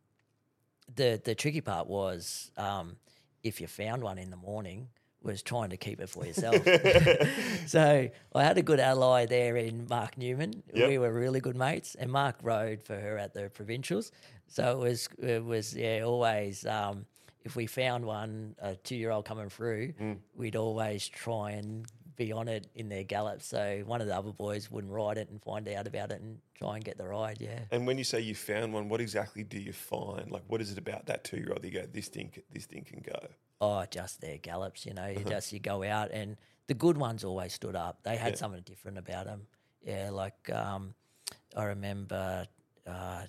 the the tricky part was um, if you found one in the morning, was trying to keep it for yourself. so I had a good ally there in Mark Newnham. Yep. We were really good mates, and Mark rode for her at the provincials. So it was it was yeah always. Um, if we found one, a two year old coming through, we'd always try and be on it in their gallop. So one of the other boys wouldn't ride it and find out about it and try and get the ride. Yeah. And when you say you found one, what exactly do you find? Like, what is it about that two-year-old? that You go, this thing, this thing can go. Oh, just their gallops, you know. You Uh-huh. just you go out and the good ones always stood up. They had something different about them. Yeah, like um, I remember, uh,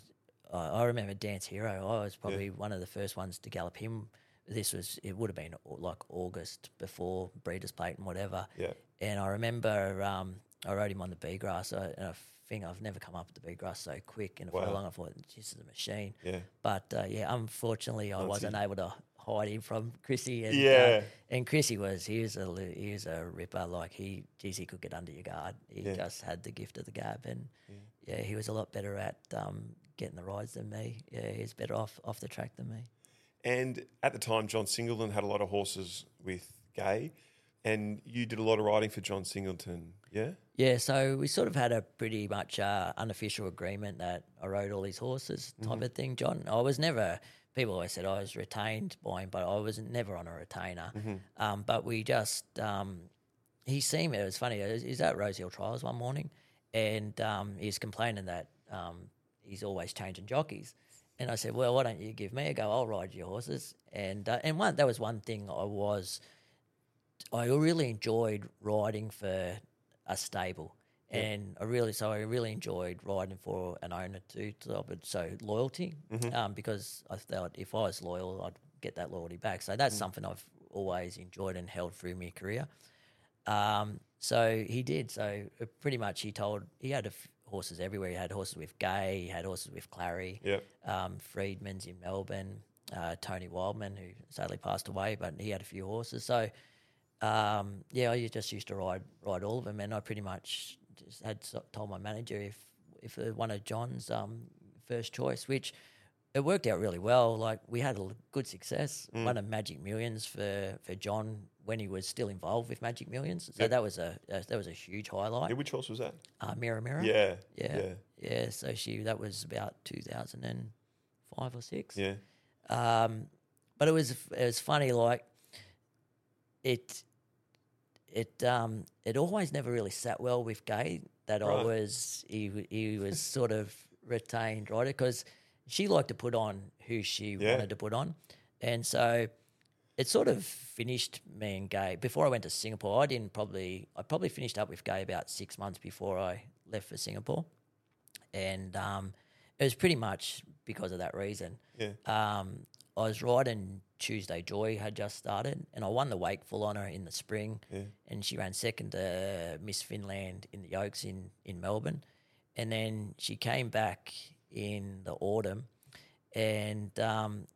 I I remember Dance Hero. I was probably one of the first ones to gallop him. This was it would have been like August before Breeders' Plate and whatever. Yeah. And I remember um, I rode him on the bee grass. I, and I think I've never come up with the bee grass so quick and for Wow. long. I thought this is a machine. Yeah. But uh, yeah, unfortunately, I wasn't able to hide him from Chrissy. And, Yeah. uh, and Chrissy was he was a he was a ripper. Like he, geez, he could get under your guard. He Yeah. just had the gift of the gab, and yeah, he was a lot better at um, getting the rides than me. Yeah, he's better off off the track than me. And at the time, John Singleton had a lot of horses with Gai. and you did a lot of riding for John Singleton. Yeah. Yeah, so we sort of had a pretty much uh, unofficial agreement that I rode all these horses, type Mm-hmm. of thing. John, I was never. People always said I was retained by him, but I was never on a retainer. Mm-hmm. Um, but we just um, he seen me. It was funny. He was- he was at Rose Hill Trials one morning, and um, he was complaining that um, he's always changing jockeys. And I said, "Well, why don't you give me a go? I'll ride your horses." And uh, and one that was one thing I was I really enjoyed riding for a stable. And I really, so I really enjoyed riding for an owner too. So, so loyalty, um, because I felt if I was loyal, I'd get that loyalty back. So that's something I've always enjoyed and held through my career. Um, so he did. So uh, pretty much, he told he had a f- horses everywhere. He had horses with Gai, he had horses with Clarry, Yep. um, Freedman's in Melbourne, uh, Tony Wildman, who sadly passed away, but he had a few horses. So, um, yeah, I just used to ride ride all of them, and I pretty much just had told my manager if if one of John's um, first choice, which it worked out really well. Like we had a good success. Won a Magic Millions for for John when he was still involved with Magic Millions. So Yep. that was a, that was a huge highlight. Yeah, which horse was that? Uh, Mirror Mirror. Yeah. Yeah. Yeah. Yeah. So she that was about two thousand and five or six. Yeah. Um, but it was it was funny. Like it it um it always never really sat well with Gai that I was he he was sort of retained right because she liked to put on who she Yeah. wanted to put on, and so it sort of finished me and Gai before I went to Singapore. I didn't probably I probably finished up with Gai about six months before I left for Singapore, and um, it was pretty much because of that reason. Yeah. Um, I was riding Tuesday Joy had just started, and I won the Wakeful on her in the spring, Yeah. and she ran second to Miss Finland in the Oaks in in Melbourne, and then she came back in the autumn, and um,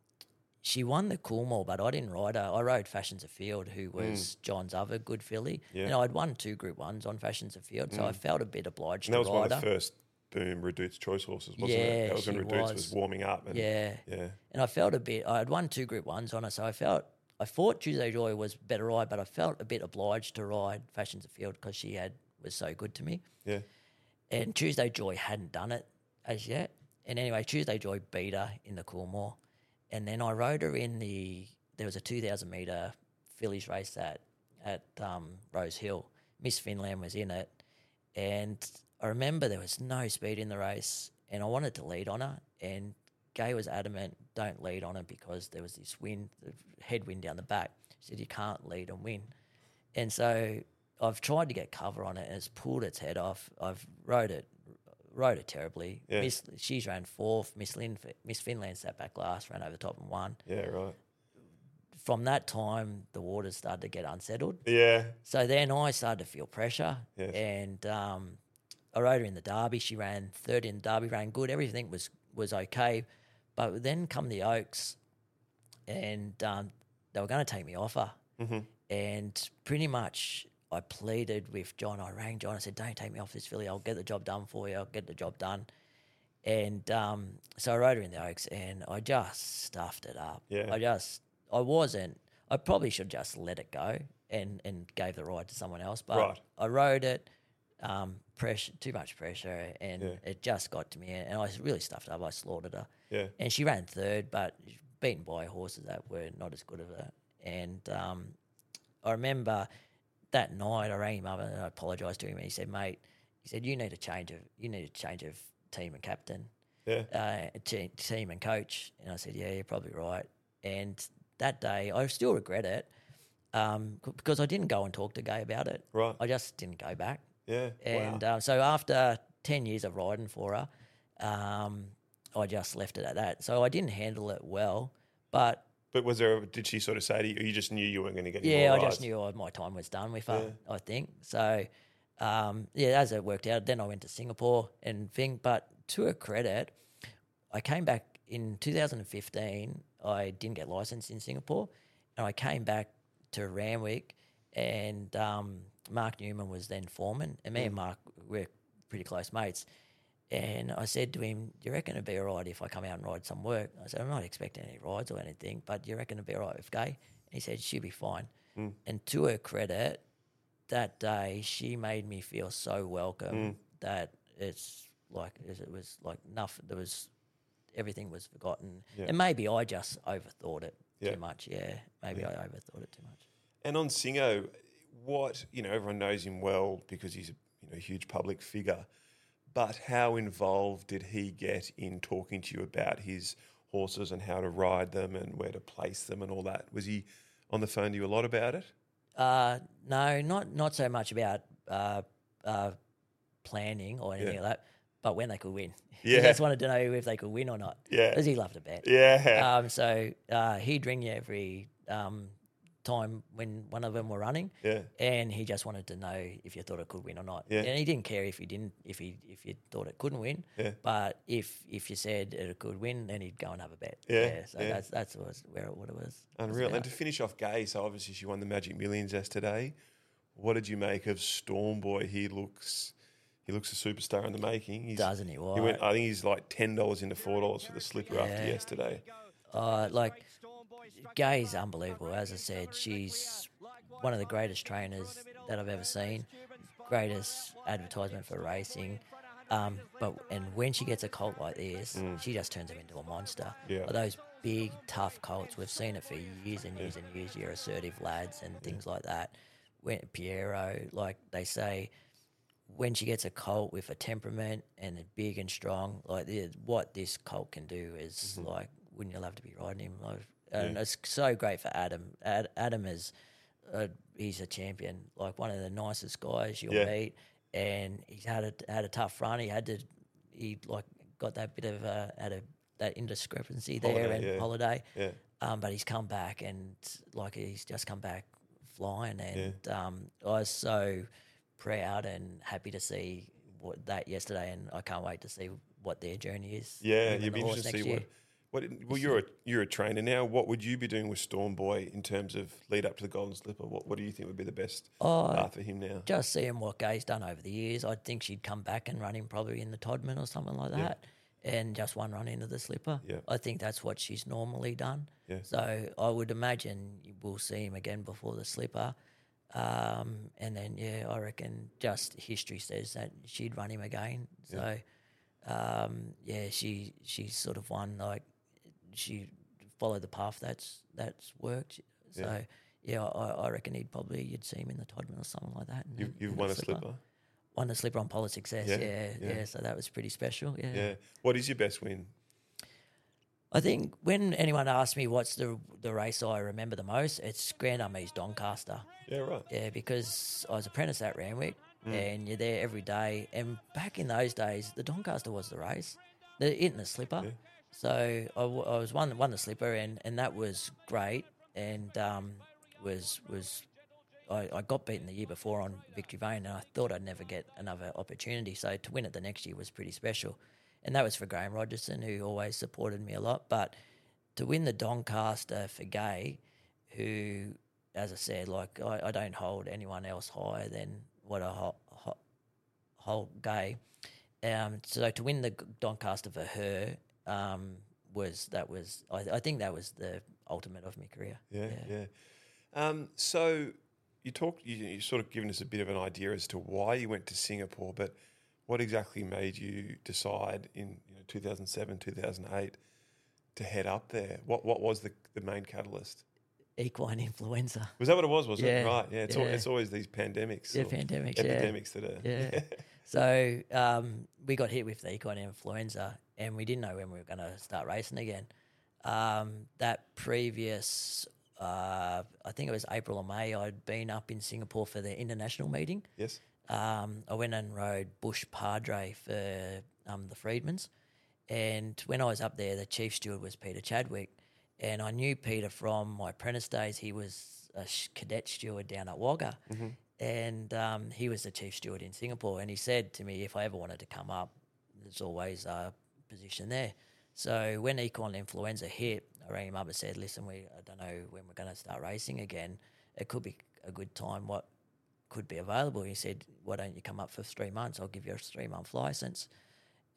she won the Coolmore, but I didn't ride her. I rode Fashions Afield, who was John's other good filly. Mm. Yeah. Mm. And I'd won two Group Ones on Fashions Afield, so I felt a bit obliged And that to was ride one of the first boom Redoute's Choice horses, wasn't it? That was when she Redoute's was. was. warming up. And, Yeah. Yeah. And I felt a bit. I had won two Group Ones on her, so I felt. I thought Tuesday Joy was better ride, but I felt a bit obliged to ride Fashions Afield because she had was so good to me. Yeah. And Tuesday Joy hadn't done it as yet. And anyway, Tuesday Joy beat her in the Coolmore, and then I rode her in the. There was a two thousand meter fillies race at at um, Rose Hill. Miss Finland was in it, and I remember there was no speed in the race, and I wanted to lead on her, and Gai was adamant, don't lead on her because there was this wind, the headwind down the back. She said you can't lead and win, and so I've tried to get cover on it, and it's pulled its head off. I've rode it, rode it terribly. Yeah. Miss, she's ran fourth. Miss Lin, Miss Finland sat back last, ran over the top and won. Yeah. Right. From that time, the waters started to get unsettled. Yeah. So then I started to feel pressure, Yes. and um, I rode her in the Derby. She ran third in the Derby, ran good. Everything was was okay, but then come the Oaks, and um, they were going to take me off her, Mm-hmm. and pretty much I pleaded with John. I rang John. I said, "Don't take me off this filly. I'll get the job done for you. I'll get the job done." And um, so I rode her in the Oaks, and I just stuffed it up. Yeah. I just I wasn't. I probably should just let it go and and gave the ride to someone else. But Right. I rode it. Um, pressure, too much pressure, and Yeah. it just got to me, and I really stuffed up. I slaughtered her, Yeah. and she ran third, but beaten by horses that were not as good as her. And um, I remember that night I rang him up and I apologised to him. And he said, "Mate," he said, "You need a change of you need a change of team and captain, Yeah. uh, te- team and coach." And I said, "Yeah, you're probably right." And that day, I still regret it um, c- because I didn't go and talk to Gai about it. Right. I just didn't go back. Yeah. And wow. um, so after 10 years of riding for her, um, I just left it at that. So I didn't handle it well, but but was there? Did she sort of say to you? You just knew you weren't going to get. yeah, I just knew my time was done with her, I think. So, um, yeah, as it worked out, then I went to Singapore and thing. But to her credit, I came back in 2015. I didn't get licensed in Singapore, and I came back to Randwick, and um, Mark Newnham was then foreman, and me and Mark were pretty close mates. And I said to him, Do you reckon it'd be all right if I come out and ride some work? I said, I'm not expecting any rides or anything, but do you reckon it'd be all right with Gai? And he said, She'll be fine. Mm. And to her credit, that day she made me feel so welcome mm. that it's like it was like nothing. There was everything was forgotten, Yeah. and maybe I just overthought it Yeah. too much. Yeah, maybe I overthought it too much. And on Singo, what you know, everyone knows him well because he's a you know huge public figure. But how involved did he get in talking to you about his horses and how to ride them and where to place them and all that? Was he on the phone to you a lot about it? Uh, no, not not so much about uh, uh, planning or anything Yeah. like that, but when they could win. Yeah. he just wanted to know if they could win or not. Yeah. because he loved to bet. Yeah, Um, so uh, he'd ring you every um, time when one of them were running, yeah, and he just wanted to know if you thought it could win or not. Yeah. And he didn't care if you didn't, if he if you thought it couldn't win. Yeah. But if if you said it could win, then he'd go and have a bet. Yeah, so yeah. that's that's was where it, what it was. was unreal. And to finish off, Gai. So obviously she won the Magic Millions yesterday. What did you make of Storm Boy? He looks, he looks a superstar in the making. He's, Doesn't he? He Why? went. I think he's like ten dollars into four dollars for the slipper after yesterday. Uh, like Gai's unbelievable. As I said, she's one of the greatest trainers that I've ever seen. Greatest advertisement for racing. Um, but and when she gets a colt like this, she just turns him into a monster. Yeah. Those big tough colts, we've seen it for years and years and years. Your assertive lads and things like that. When Pierro, like they say, when she gets a colt with a temperament and big and strong, like the, what this colt can do is like, wouldn't you love to be riding him? Like, and it's so great for Adam. Ad, Adam is, uh, he's a champion, like one of the nicest guys you'll Yeah. meet, and he's had a had a tough run. He had to, he like got that bit of a had a that indiscrepancy there Holiday, and yeah. holiday. Yeah. Um, but he's come back and like he's just come back flying, and um, I was so proud and happy to see what that yesterday, and I can't wait to see what their journey is. Yeah, you'd be interested to see year. what. What, well, you're a you're a trainer now. What would you be doing with Storm Boy in terms of lead up to the Golden Slipper? What what do you think would be the best Oh, path for him now? just seeing what Gai's done over the years, I think she'd come back and run him probably in the Todman or something like that, and just one run into the slipper. Yeah. I think that's what she's normally done. Yeah. So I would imagine we'll see him again before the slipper. Um, and then, yeah, I reckon just history says that she'd run him again. So, um, yeah, she she's sort of one like she followed the path that's that's worked. So, yeah, I, I reckon he'd probably you'd see him in the Todman or something like that. You, you've won a slipper. Won the slipper on Polar Success. Yeah, Yeah yeah, yeah. So that was pretty special. Yeah. Yeah. What is your best win? I think when anyone asks me what's the the race I remember the most, it's Grand Army's Doncaster. Yeah, right. Yeah, because I was apprentice at Randwick, Mm. and you're there every day. And back in those days, the Doncaster was the race, the it and the slipper. So I, w- I was won won the slipper, and, and that was great. And um, was was I, I got beaten the year before on Victory Vane, and I thought I'd never get another opportunity. So to win it the next year was pretty special, and that was for Graeme Rogerson, who always supported me a lot. But to win the Doncaster for Gai, who, as I said, like I, I don't hold anyone else higher than what I hold, hold Gai. Um, so to win the Doncaster for her um, was that was I, I think that was the ultimate of my career. Yeah, yeah. Um, so you talked, you, you sort of given us a bit of an idea as to why you went to Singapore, but what exactly made you decide in you know, 2007, 2008 to head up there? What what was the, the main catalyst? Equine influenza. Was that what it was? Was Yeah, it right? Yeah, it's, al- it's always these pandemics, Yeah, pandemics, yeah. epidemics that are. Yeah. so um, we got hit with the equine influenza, and we didn't know when we were going to start racing again. Um, that previous, uh, I think it was April or May, I'd been up in Singapore for the international meeting. yes. Um, I went and rode Bush Padre for um, the Freedmans. And when I was up there, the chief steward was Peter Chadwick. And I knew Peter from my apprentice days. He was a sh- cadet steward down at Wagga. And um, he was the chief steward in Singapore. And he said to me, if I ever wanted to come up, there's always a position there. So when equine influenza hit, I rang him up and said, listen, we, I don't know when we're going to start racing again. It could be a good time. What could be available. He said, "Why don't you come up for three months? I'll give you a three month license."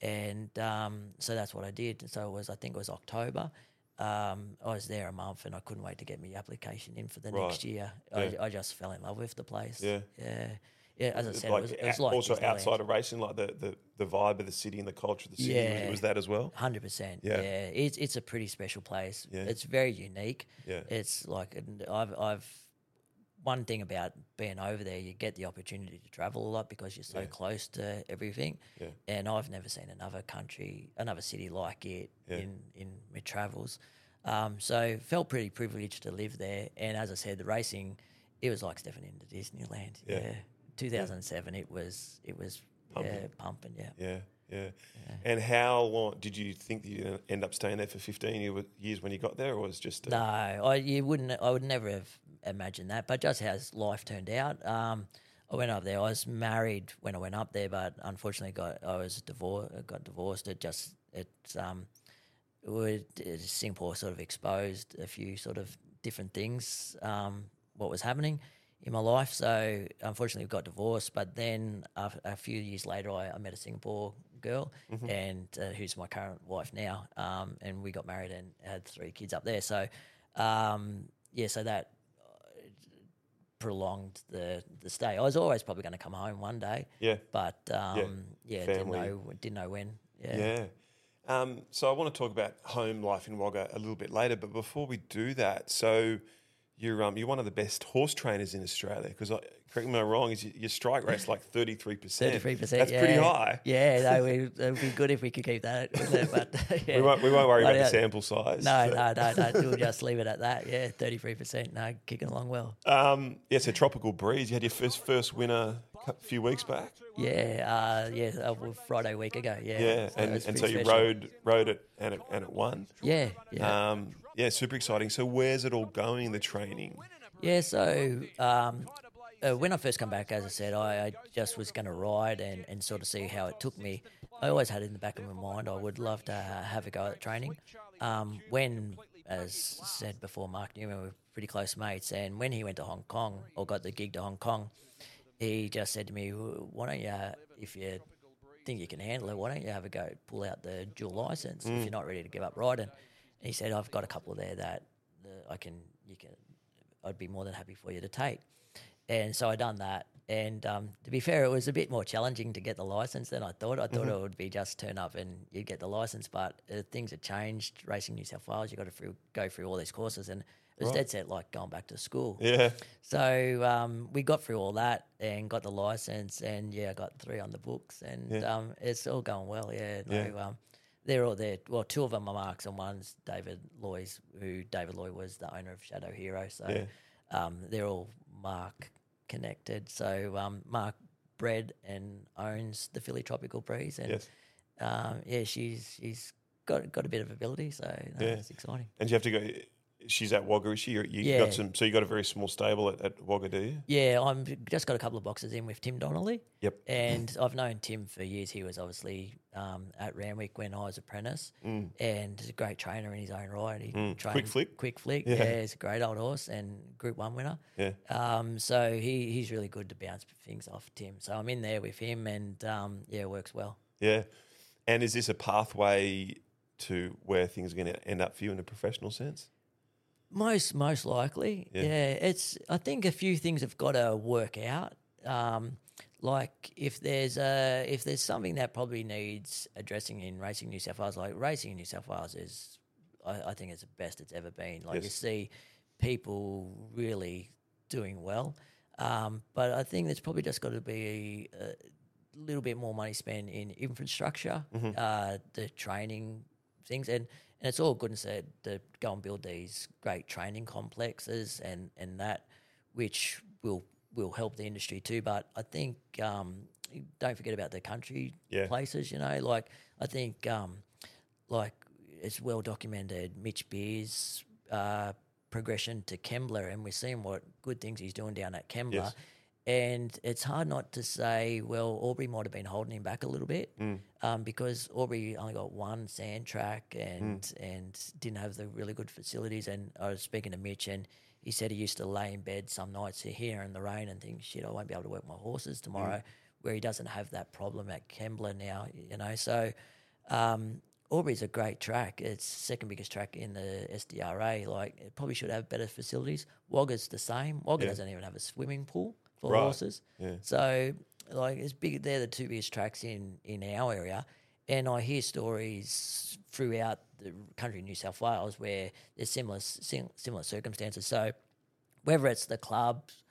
And um, so that's what I did. So it was, I think it was October. um, I was there a month and I couldn't wait to get my application in for the Right. next year. Yeah. I, I just fell in love with the place. Yeah. yeah, yeah. As I said, like, it was, it was like also outside of racing, like the, the, the vibe of the city and the culture of the city. was- Yeah. Was, that as well? Hundred percent. Yeah. Yeah, It's it's a pretty special place. Yeah. It's very unique. Yeah. It's like I've I've one thing about being over there, you get the opportunity to travel a lot because you're so Yeah. close to everything. Yeah. And I've never seen another country, another city like it Yeah. in in my travels. Um, so felt pretty privileged to live there. And as I said, the racing, it was like stepping into Disneyland. Yeah. Yeah. 2007, it was it was Pumping. yeah pumping. Yeah. Yeah, yeah. And how long did you think you'd end up staying there for 15 years when you got there, or was it just a, No, I you wouldn't. I would never have imagined that. But just how life turned out. Um, I went up there. I was married when I went up there, but unfortunately, got I was divorced. Got divorced. It just it um, it it, Singapore sort of exposed a few sort of different things. Um, what was happening in my life. So unfortunately, we got divorced. But then a, a few years later, I, I met a Singapore girl, and uh, who's my current wife now. Um, and we got married and had three kids up there. So um, yeah, so that uh, prolonged the the stay. I was always probably going to come home one day. Yeah. But um, yeah, didn't family. know didn't know when. Yeah. Yeah. Um, so I want to talk about home life in Wagga a little bit later, but before we do that, so you're um, you're one of the best horse trainers in Australia because correct me if I'm wrong, is your, strike rate's like thirty three percent. Thirty-three percent. That's pretty high. Yeah, no, we, it would be good if we could keep that. it, But yeah. We won't we won't worry But, about the sample size. No, but- no, no, no. We'll just leave it at that. Yeah, thirty-three percent. No, kicking along well. Um, yeah, so tropical breeze. You had your first first winner a few weeks back. Yeah, uh, yeah, uh, well, Friday week ago. Yeah, Yeah, so and, and so you special. rode rode it and it and it won. Yeah, yeah. Um, yeah, super exciting. So where's it all going? The training. Yeah, so um, uh, when I first come back, as I said, I, I just was going to ride and, and sort of see how it took me. I always had in the back of my mind I would love to uh, have a go at training. Um, when, as said before, Mark Newnham were pretty close mates, and when he went to Hong Kong or got the gig to Hong Kong, he just said to me, "Why don't you, if you think you can handle it, why don't you have a go, pull out the dual license if you're not ready to give up riding?" And he said, "I've got a couple there that uh, I can, you can, I'd be more than happy for you to take." And so I done that. And um, to be fair, it was a bit more challenging to get the license than I thought. I thought it would be just turn up and you'd get the license, but uh, things have changed. Racing New South Wales, you got to through, go through all these courses, and it was dead set like going back to school. Yeah. So um, we got through all that and got the license, and yeah, I got three on the books, and Yeah. um, it's all going well. Yeah, no, Yeah. They're all there. Well, two of them are Marks, and one's David Loy's, who David Loy was the owner of Shadow Hero. So Yeah. um, they're all Mark connected. So um, Mark bred and owns the filly Tropical Breeze, and Yes. um, yeah, she's she's got got a bit of ability, so no, Yeah. it's exciting. And you have to go. She's at Wagga, is she? You you Yeah. got some. So you got a very small stable at, at Wagga, do you? Yeah, I'm just got a couple of boxes in with Tim Donnelly. Yep. And I've known Tim for years. He was obviously um, at Randwick when I was apprentice, and he's a great trainer in his own right. He trained- Mm. Quick Flick? quick flick. Yeah. Yeah. he's a great old horse and Group One winner. Yeah. Um, so he he's really good to bounce things off Tim. So I'm in there with him, and um, yeah, it works well. Yeah. And is this a pathway to where things are going to end up for you in a professional sense? Most most likely, Yeah. yeah. It's I think a few things have got to work out. Um, like if there's a if there's something that probably needs addressing in racing New South Wales, like racing in New South Wales is, I, I think it's the best it's ever been. Like you see people really doing well, um, but I think there's probably just got to be a little bit more money spent in infrastructure, uh, the training things, and, and it's all good and said to go and build these great training complexes and, and that, which will will help the industry too. But I think um, don't forget about the country Yeah. places. You know, like I think um, like it's well documented. Mitch Beer's. Uh, progression to Kembla, and we're seeing what good things he's doing down at Kembla. Yes. And it's hard not to say, well, Albury might have been holding him back a little bit um, because Albury only got one sand track and and didn't have the really good facilities. And I was speaking to Mitch, and he said he used to lay in bed some nights here in the rain and think, shit, I won't be able to work my horses tomorrow. Where he doesn't have that problem at Kembla now, you know. So um, Albury's a great track. It's second biggest track in the SDRA. Like it probably should have better facilities. Wagga's the same. Wagga Yeah. doesn't even have a swimming pool for Right. horses. Yeah. So like it's big. They're the two biggest tracks in in our area. And I hear stories throughout the country of New South Wales where there's similar sim- similar circumstances. So whether it's the clubs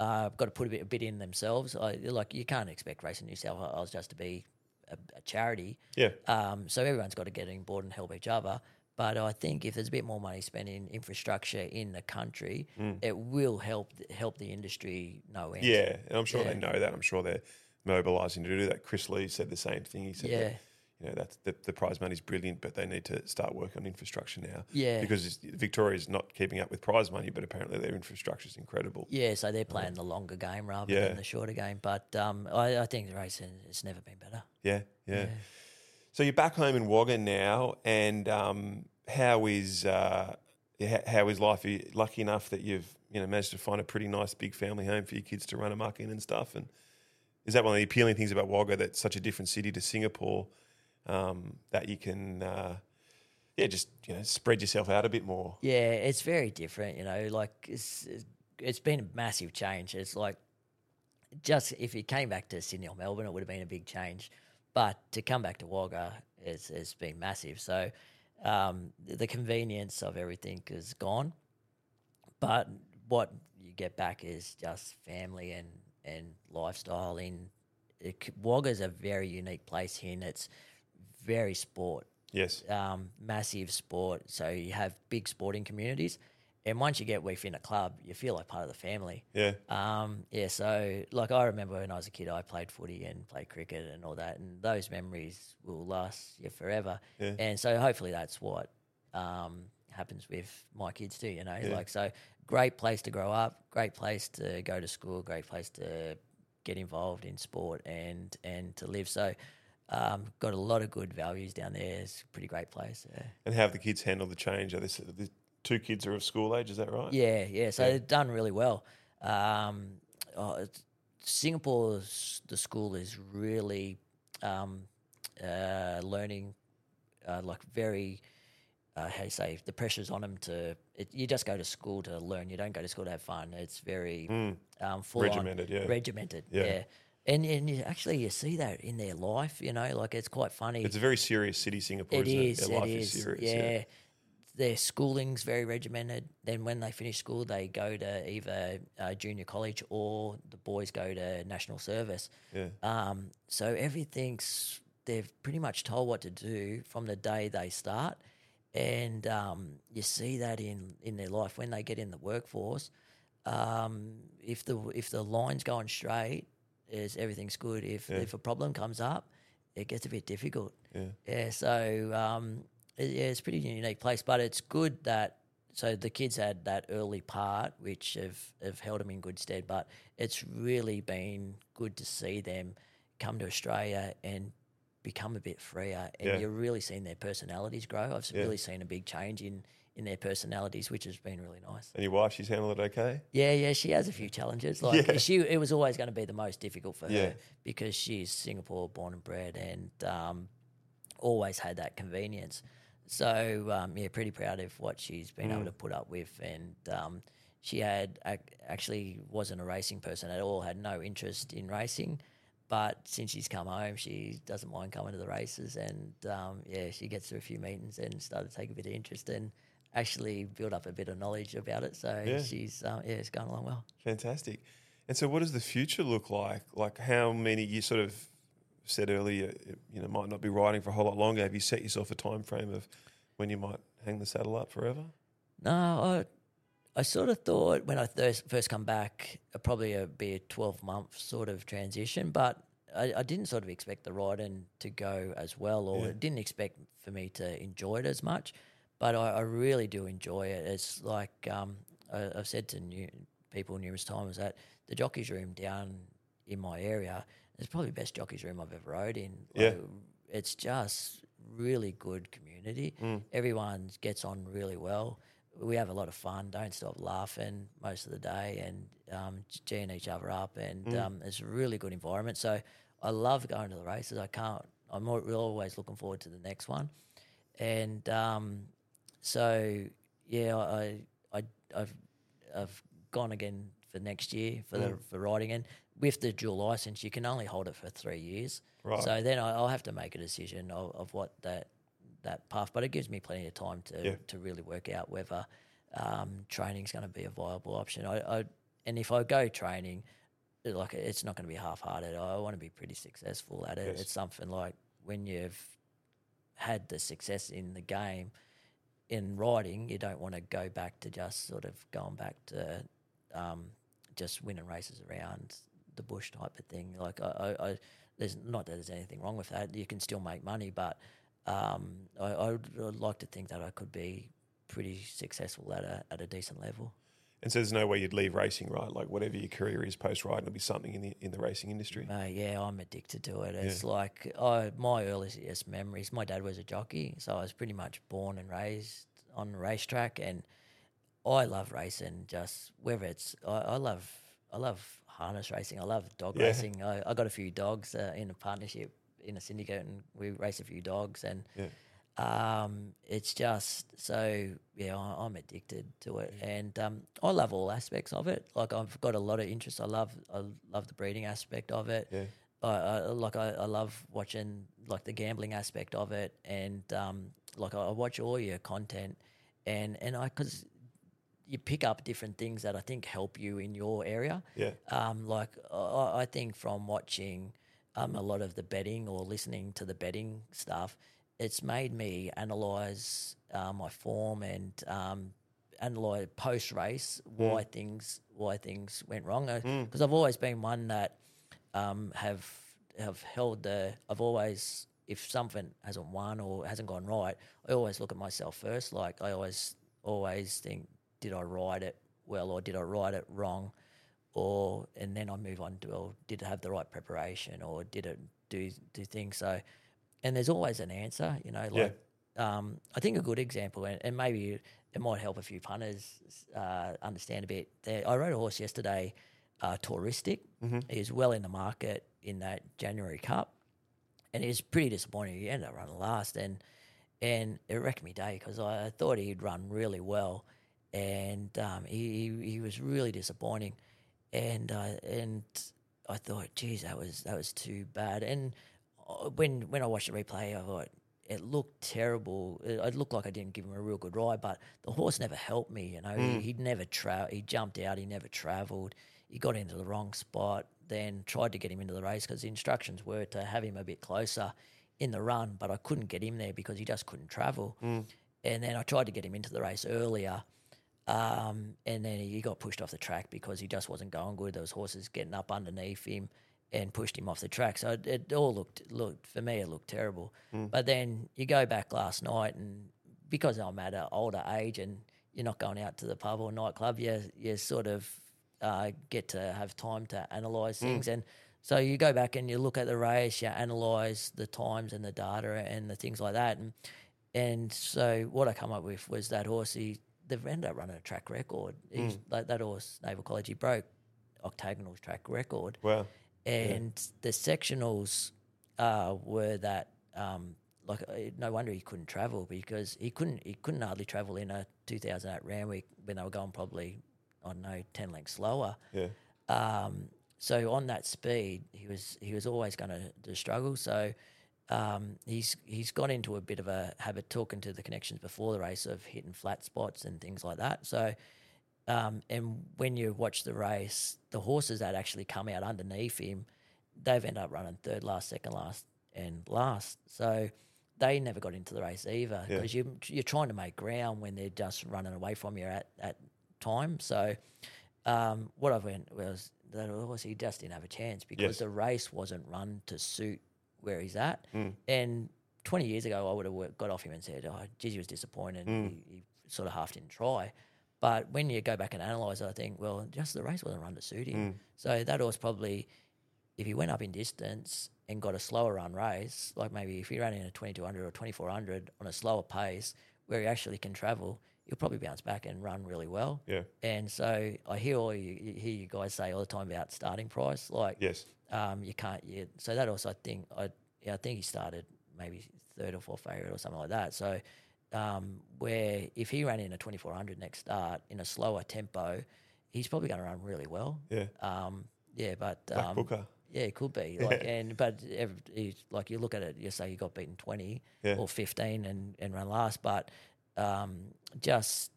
uh, got to put a bit, a bit in themselves. I, like you can't expect Racing New South Wales just to be a, a charity. Yeah. Um, so everyone's got to get on board and help each other. But I think if there's a bit more money spent in infrastructure in the country, it will help help the industry no end. Mm. Yeah, and I'm sure Yeah. they know that. I'm sure they're mobilising to do that. Chris Lee said the same thing. He said, Yeah. that, you know, that's the, the prize money's brilliant, but they need to start working on infrastructure now. Yeah. because Victoria's not keeping up with prize money, but apparently their infrastructure is incredible. Yeah, so they're playing the longer game rather Yeah. than the shorter game. But um, I, I think the racing has never been better. Yeah, yeah. So you're back home in Wagga now, and um, how is uh, how is life? Are you lucky enough that you've you know managed to find a pretty nice big family home for your kids to run amok in and stuff. And is that one of the appealing things about Wagga? That's such a different city to Singapore um, that you can uh, yeah just you know spread yourself out a bit more. Yeah, it's very different. You know, like it's it's been a massive change. It's like just if you came back to Sydney or Melbourne, it would have been a big change. But to come back to Wagga, it's, been massive. So um, the, convenience of everything is gone. But what you get back is just family and, and lifestyle. In it, c- Wagga's a very unique place here, and it's very sport Yes, um, massive sport. So you have big sporting communities, and once you get within a club, you feel like part of the family. yeah, Um, yeah, so like I remember when I was a kid, I played footy and played cricket and all that, and those memories will last you forever. Yeah. And so hopefully that's what um, happens with my kids too. You know, Yeah. like so great place to grow up, great place to go to school, great place to get involved in sport and and to live. So. Um, got a lot of good values down there. It's a pretty great place. Yeah. and how have the kids handled the change? Are this the two kids are of school age? Is that right? Yeah, yeah. So Yeah. they've done really well. Um, oh, Singapore's the school is really um, uh, learning, uh, like very. Uh, how do you say the pressure's on them to it, you just go to school to learn you don't go to school to have fun it's very um, full on- Mm. Regimented, yeah. regimented Yeah. yeah, And, and you, actually you see that in their life you know like it's quite funny It's a very serious city, Singapore. it isn't is. it? Their It life is. serious. yeah. Their schooling's very regimented. Then when they finish school, they go to either uh, junior college or the boys go to national service. Yeah. Um, so everything's they've pretty much told what to do from the day they start, and um, you see that in in their life when they get in the workforce. Um, if the if the line's going straight, is everything's good. If if a problem comes up, it gets a bit difficult. Yeah. Yeah, so um, it, yeah, it's a pretty unique place, but it's good that so the kids had that early part, which have have held them in good stead. But it's really been good to see them come to Australia and become a bit freer, and Yeah. you're really seeing their personalities grow. I've Yeah. really seen a big change in in their personalities, which has been really nice. And your wife, she's handled it okay? Yeah, yeah, she has a few challenges. Like Yeah. she, it was always going to be the most difficult for her because she's Singapore born and bred, and um, always had that convenience. So um, yeah, pretty proud of what she's been Mm. able to put up with, and um, she had ac- actually wasn't a racing person at all, had no interest in racing. But since she's come home, she doesn't mind coming to the races, and um, yeah, she gets to a few meetings and started to take a bit of interest and actually build up a bit of knowledge about it. So Yeah. she's um, yeah, it's going along well. Fantastic. And so, what does the future look like? Like, how many you sort of said earlier, you know, might not be riding for a whole lot longer. Have you set yourself a time frame of when you might hang the saddle up forever? No, I, I sort of thought when I first first come back, uh, probably a be a twelve month sort of transition, but I, I didn't sort of expect the riding to go as well, or Yeah. didn't expect for me to enjoy it as much. But I, I really do enjoy it. It's like um, I, I've said to new, people numerous times that the jockeys room down in my area is probably the best jockeys room I've ever rode in. Yeah. It's just really good community. Everyone gets on really well. We have a lot of fun. Don't stop laughing most of the day and um, geeing each other up, and um, it's a really good environment. So I love going to the races. I can't. I'm always looking forward to the next one. and um, so yeah, I I I've I've gone again for next year for the for riding and with the dual license you can only hold it for three years. Right. So then I, I'll have to make a decision of, of what that that path, but it gives me plenty of time to Yeah. to really work out whether um, training is going to be a viable option. I, I and if I go training, like it's not going to be half-hearted. I want to be pretty successful at it. Yes. It's something like when you've had the success in the game in riding, you don't want to go back to just sort of going back to um, just winning races around the bush type of thing. Like I, I, I there's not that there's anything wrong with that. You can still make money, but um, I, I would like to think that I could be pretty successful at a at a decent level. And so there's no way you'd leave racing, right? Like whatever your career is post riding, it'll be something in the in the racing industry. Mate, yeah, I'm addicted to it. It's like I, my earliest memories. My dad was a jockey, so I was pretty much born and raised on the racetrack, and I love racing. Just whether it's, I, I love, I love harness racing. I love dog Yeah. racing. I, I got a few dogs uh, in a partnership in a syndicate, and we race a few dogs, and Yeah. um, it's just so yeah, I, I'm addicted to it, and um, I love all aspects of it. Like I've got a lot of interest. I love I love the breeding aspect of it. Yeah. I, I like I, I love watching like the gambling aspect of it, and um, like I, I watch all your content, and and I because you pick up different things that I think help you in your area. Yeah. Um, like I, I think from watching um, a lot of the betting or listening to the betting stuff, it's made me analyze uh, my form and um, analyze post race why things why things went wrong. Because I've always been one that um, have have held the. I've always if something hasn't won or hasn't gone right, I always look at myself first. Like I always always think, did I ride it well or did I ride it wrong? Or and then I move on to well, did it have the right preparation or did it do do things so? And there's always an answer, you know. Like um, I think a good example, and, and maybe it might help a few punters uh, understand a bit. There, I rode a horse yesterday, uh, Touristic. He's well in the market in that January Cup, and he was pretty disappointing. He ended up running last, and and it wrecked me day because I, I thought he'd run really well, and um, he, he he was really disappointing, and uh, and I thought, geez, that was that was too bad. And uh, when when I watched the replay, I thought it looked terrible. It, it looked like I didn't give him a real good ride, but the horse never helped me. You know, he, he'd never tra- He jumped out. He never travelled. He got into the wrong spot. Then tried to get him into the race because the instructions were to have him a bit closer in the run, but I couldn't get him there because he just couldn't travel. And then I tried to get him into the race earlier. Um, and then he got pushed off the track because he just wasn't going good. Those horses getting up underneath him and pushed him off the track. So it, it all looked looked for me. It looked terrible. But then you go back last night, and because I'm at an older age and you're not going out to the pub or nightclub, you you sort of uh, get to have time to analyse things. And so you go back and you look at the race, you analyse the times and the data and the things like that. And and so what I come up with was that horse. He they've ended up running a track record. He's, like that horse, Naval College, he broke Octagonal's track record Wow. and the sectionals uh, were that um, like uh, no wonder he couldn't travel because he couldn't he couldn't hardly travel in a 2008 Randwick when they were going probably I don't know ten lengths slower. Yeah. Um, so on that speed, he was he was always going to struggle. So um, he's he's got into a bit of a habit talking to the connections before the race of hitting flat spots and things like that. So um, and when you watch the race, the horses that actually come out underneath him, they've ended up running third last, second last, and last. So they never got into the race either Yeah. because you, you're trying to make ground when they're just running away from you at, at time. So um, what I went was that he just didn't have a chance because Yes. the race wasn't run to suit where he's at. Mm. And 20 years ago, I would have got off him and said, "Oh, geez, he was disappointed. Mm. He, he sort of half didn't try." But when you go back and analyse, it, I think, well, just the race wasn't run to suit Mm. him. So that horse probably, if he went up in distance and got a slower run race, like maybe if he ran in a 2200 or 2400 on a slower pace where he actually can travel, he'll probably bounce back and run really well. Yeah. And so I hear all you, you hear you guys say all the time about starting price, like Yes. Um, you can't. You, so that also I think I yeah I think he started maybe third or fourth favourite or something like that. So um, where if he ran in a 2400 next start in a slower tempo, he's probably going to run really well. Yeah. Um, yeah, but um, Booker. yeah, it could be. Like, and but ev he's, like you look at it, you say you got beaten twenty Yeah. or fifteen and and run last, but um, just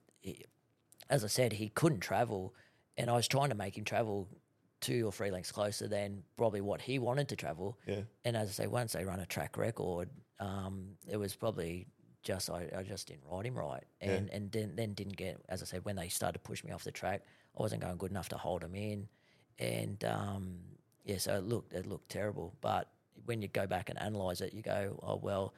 as I said, he couldn't travel, and I was trying to make him travel two or three lengths closer than probably what he wanted to travel. Yeah. And as I say, once they run a track record, um, it was probably just I, I just didn't ride him right, and and then then didn't get as I said when they started to push me off the track, I wasn't going good enough to hold him in, and um, yeah, so it looked it looked terrible. But when you go back and analyse it, you go, oh well,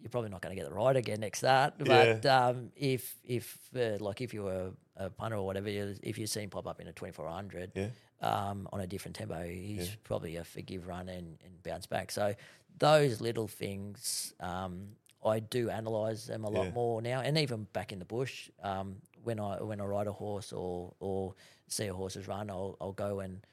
you're probably not going to get the ride again next start. But um, if if uh, like if you were a punter or whatever, if you see him pop up in a 2400 Yeah. Um, on a different tempo, he's probably a forgive run and, and bounce back. So those little things, um, I do analyse them a lot Yeah. more now, and even back in the bush, um, when I when I ride a horse or or see a horse's run, I'll I'll go and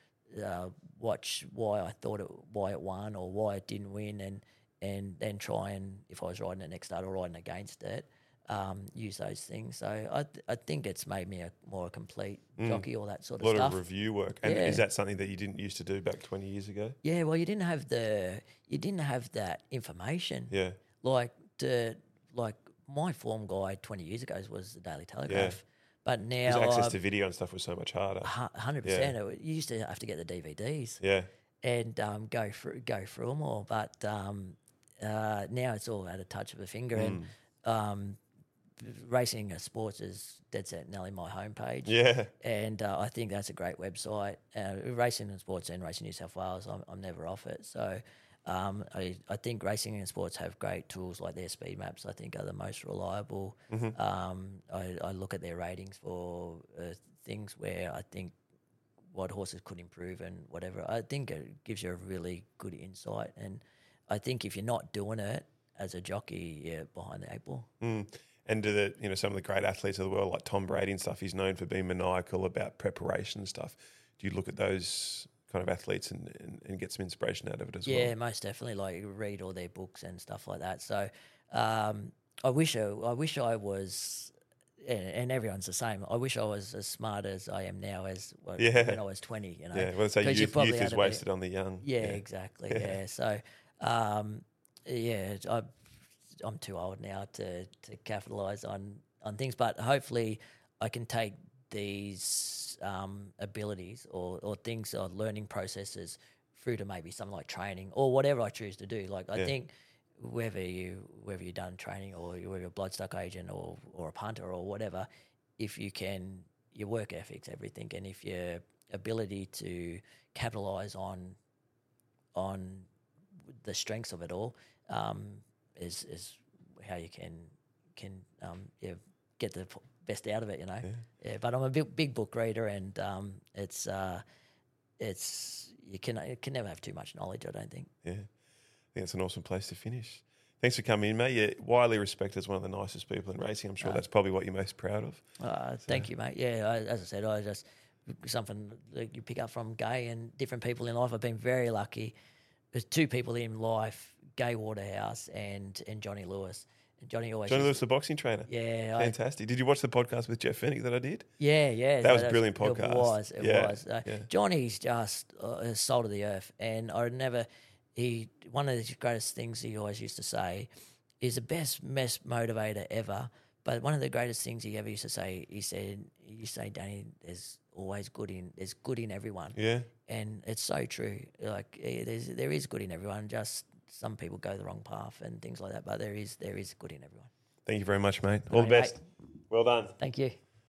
uh, watch why I thought it why it won or why it didn't win, and and then try and if I was riding it next start or riding against it. Um, use those things, so I th- I think it's made me a more complete jockey, all that sort Mm. A lot stuff. of review work. And Yeah. is that something that you didn't used to do back 20 years ago? Yeah, well, you didn't have the you didn't have that information. Yeah. Like the like my form guide twenty years ago was the Daily Telegraph, but Because now access I- to video and stuff was so much harder. hundred percent. You used to have to get the DVDs Yeah. and um, go through go through them all, but um, uh, now it's all at a touch of a finger. And Mm. um, racing and sports is dead set Nelly my homepage. Yeah. and uh, I think that's a great website. Uh, Racing and Sports and Racing New South Wales, I'm, I'm never off it. So um, I, I think Racing and Sports have great tools like their speed maps. I think are the most reliable. Um, I, I look at their ratings for uh, things where I think what horses could improve and whatever. I think it gives you a really good insight. And I think if you're not doing it as a jockey, you're behind the eight ball. Mm. And do the you know some of the great athletes of the world, like Tom Brady and stuff, he's known for being maniacal about preparation and stuff. Do you look at those kind of athletes and, and, and get some inspiration out of it as Yeah, well? Yeah, most definitely. Like read all their books and stuff like that. So um, I wish I, I wish I was, and, everyone's the same. I wish I was as smart as I am now as what, Yeah. when I was twenty. You know, Yeah, well, they say 'Cause you youth, youth is bit- wasted on the young. Yeah, exactly. Yeah. So um, yeah, I, I'm too old now to to capitalize on on things, but hopefully I can take these um, abilities or, or things or learning processes through to maybe something like training or whatever I choose to do. Like I Yeah. think whether you whether you've done training or you're a bloodstock agent or or a punter or whatever, if you can your work ethics, everything, and if your ability to capitalize on on the strengths of it all um, is is how you can can um, yeah, get the best out of it. You know. Yeah. but I'm a big big book reader, and um, it's uh, it's you can you can never have too much knowledge. I don't think. Yeah. I think it's an awesome place to finish. Thanks for coming in, mate. You're widely respected as one of the nicest people in racing. I'm sure that's probably what you're most proud of. Uh, thank you, mate. Yeah, I, as I said, I just something that you pick up from Gai and different people in life. I've been very lucky. There's two people in life: Gai Waterhouse and and Johnny Lewis. And Johnny always, Johnny Lewis, the boxing trainer. yeah, I, Fantastic. Did you watch the podcast with Jeff Fenech that I did? yeah, yeah. That was a brilliant podcast. It was, it Yeah, was. Uh, yeah. Johnny's just uh, soul of the earth, and I never. He one of the greatest things he always used to say is the best best motivator ever. But one of the greatest things he ever used to say, he said, "You say, Danny, there's always good in there's good in everyone." Yeah. and it's so true. Like eh, there's there is good in everyone. Just some people go the wrong path and things like that. But there is there is good in everyone. Thank you very much, mate. All the Great, best. Well done. Thank you.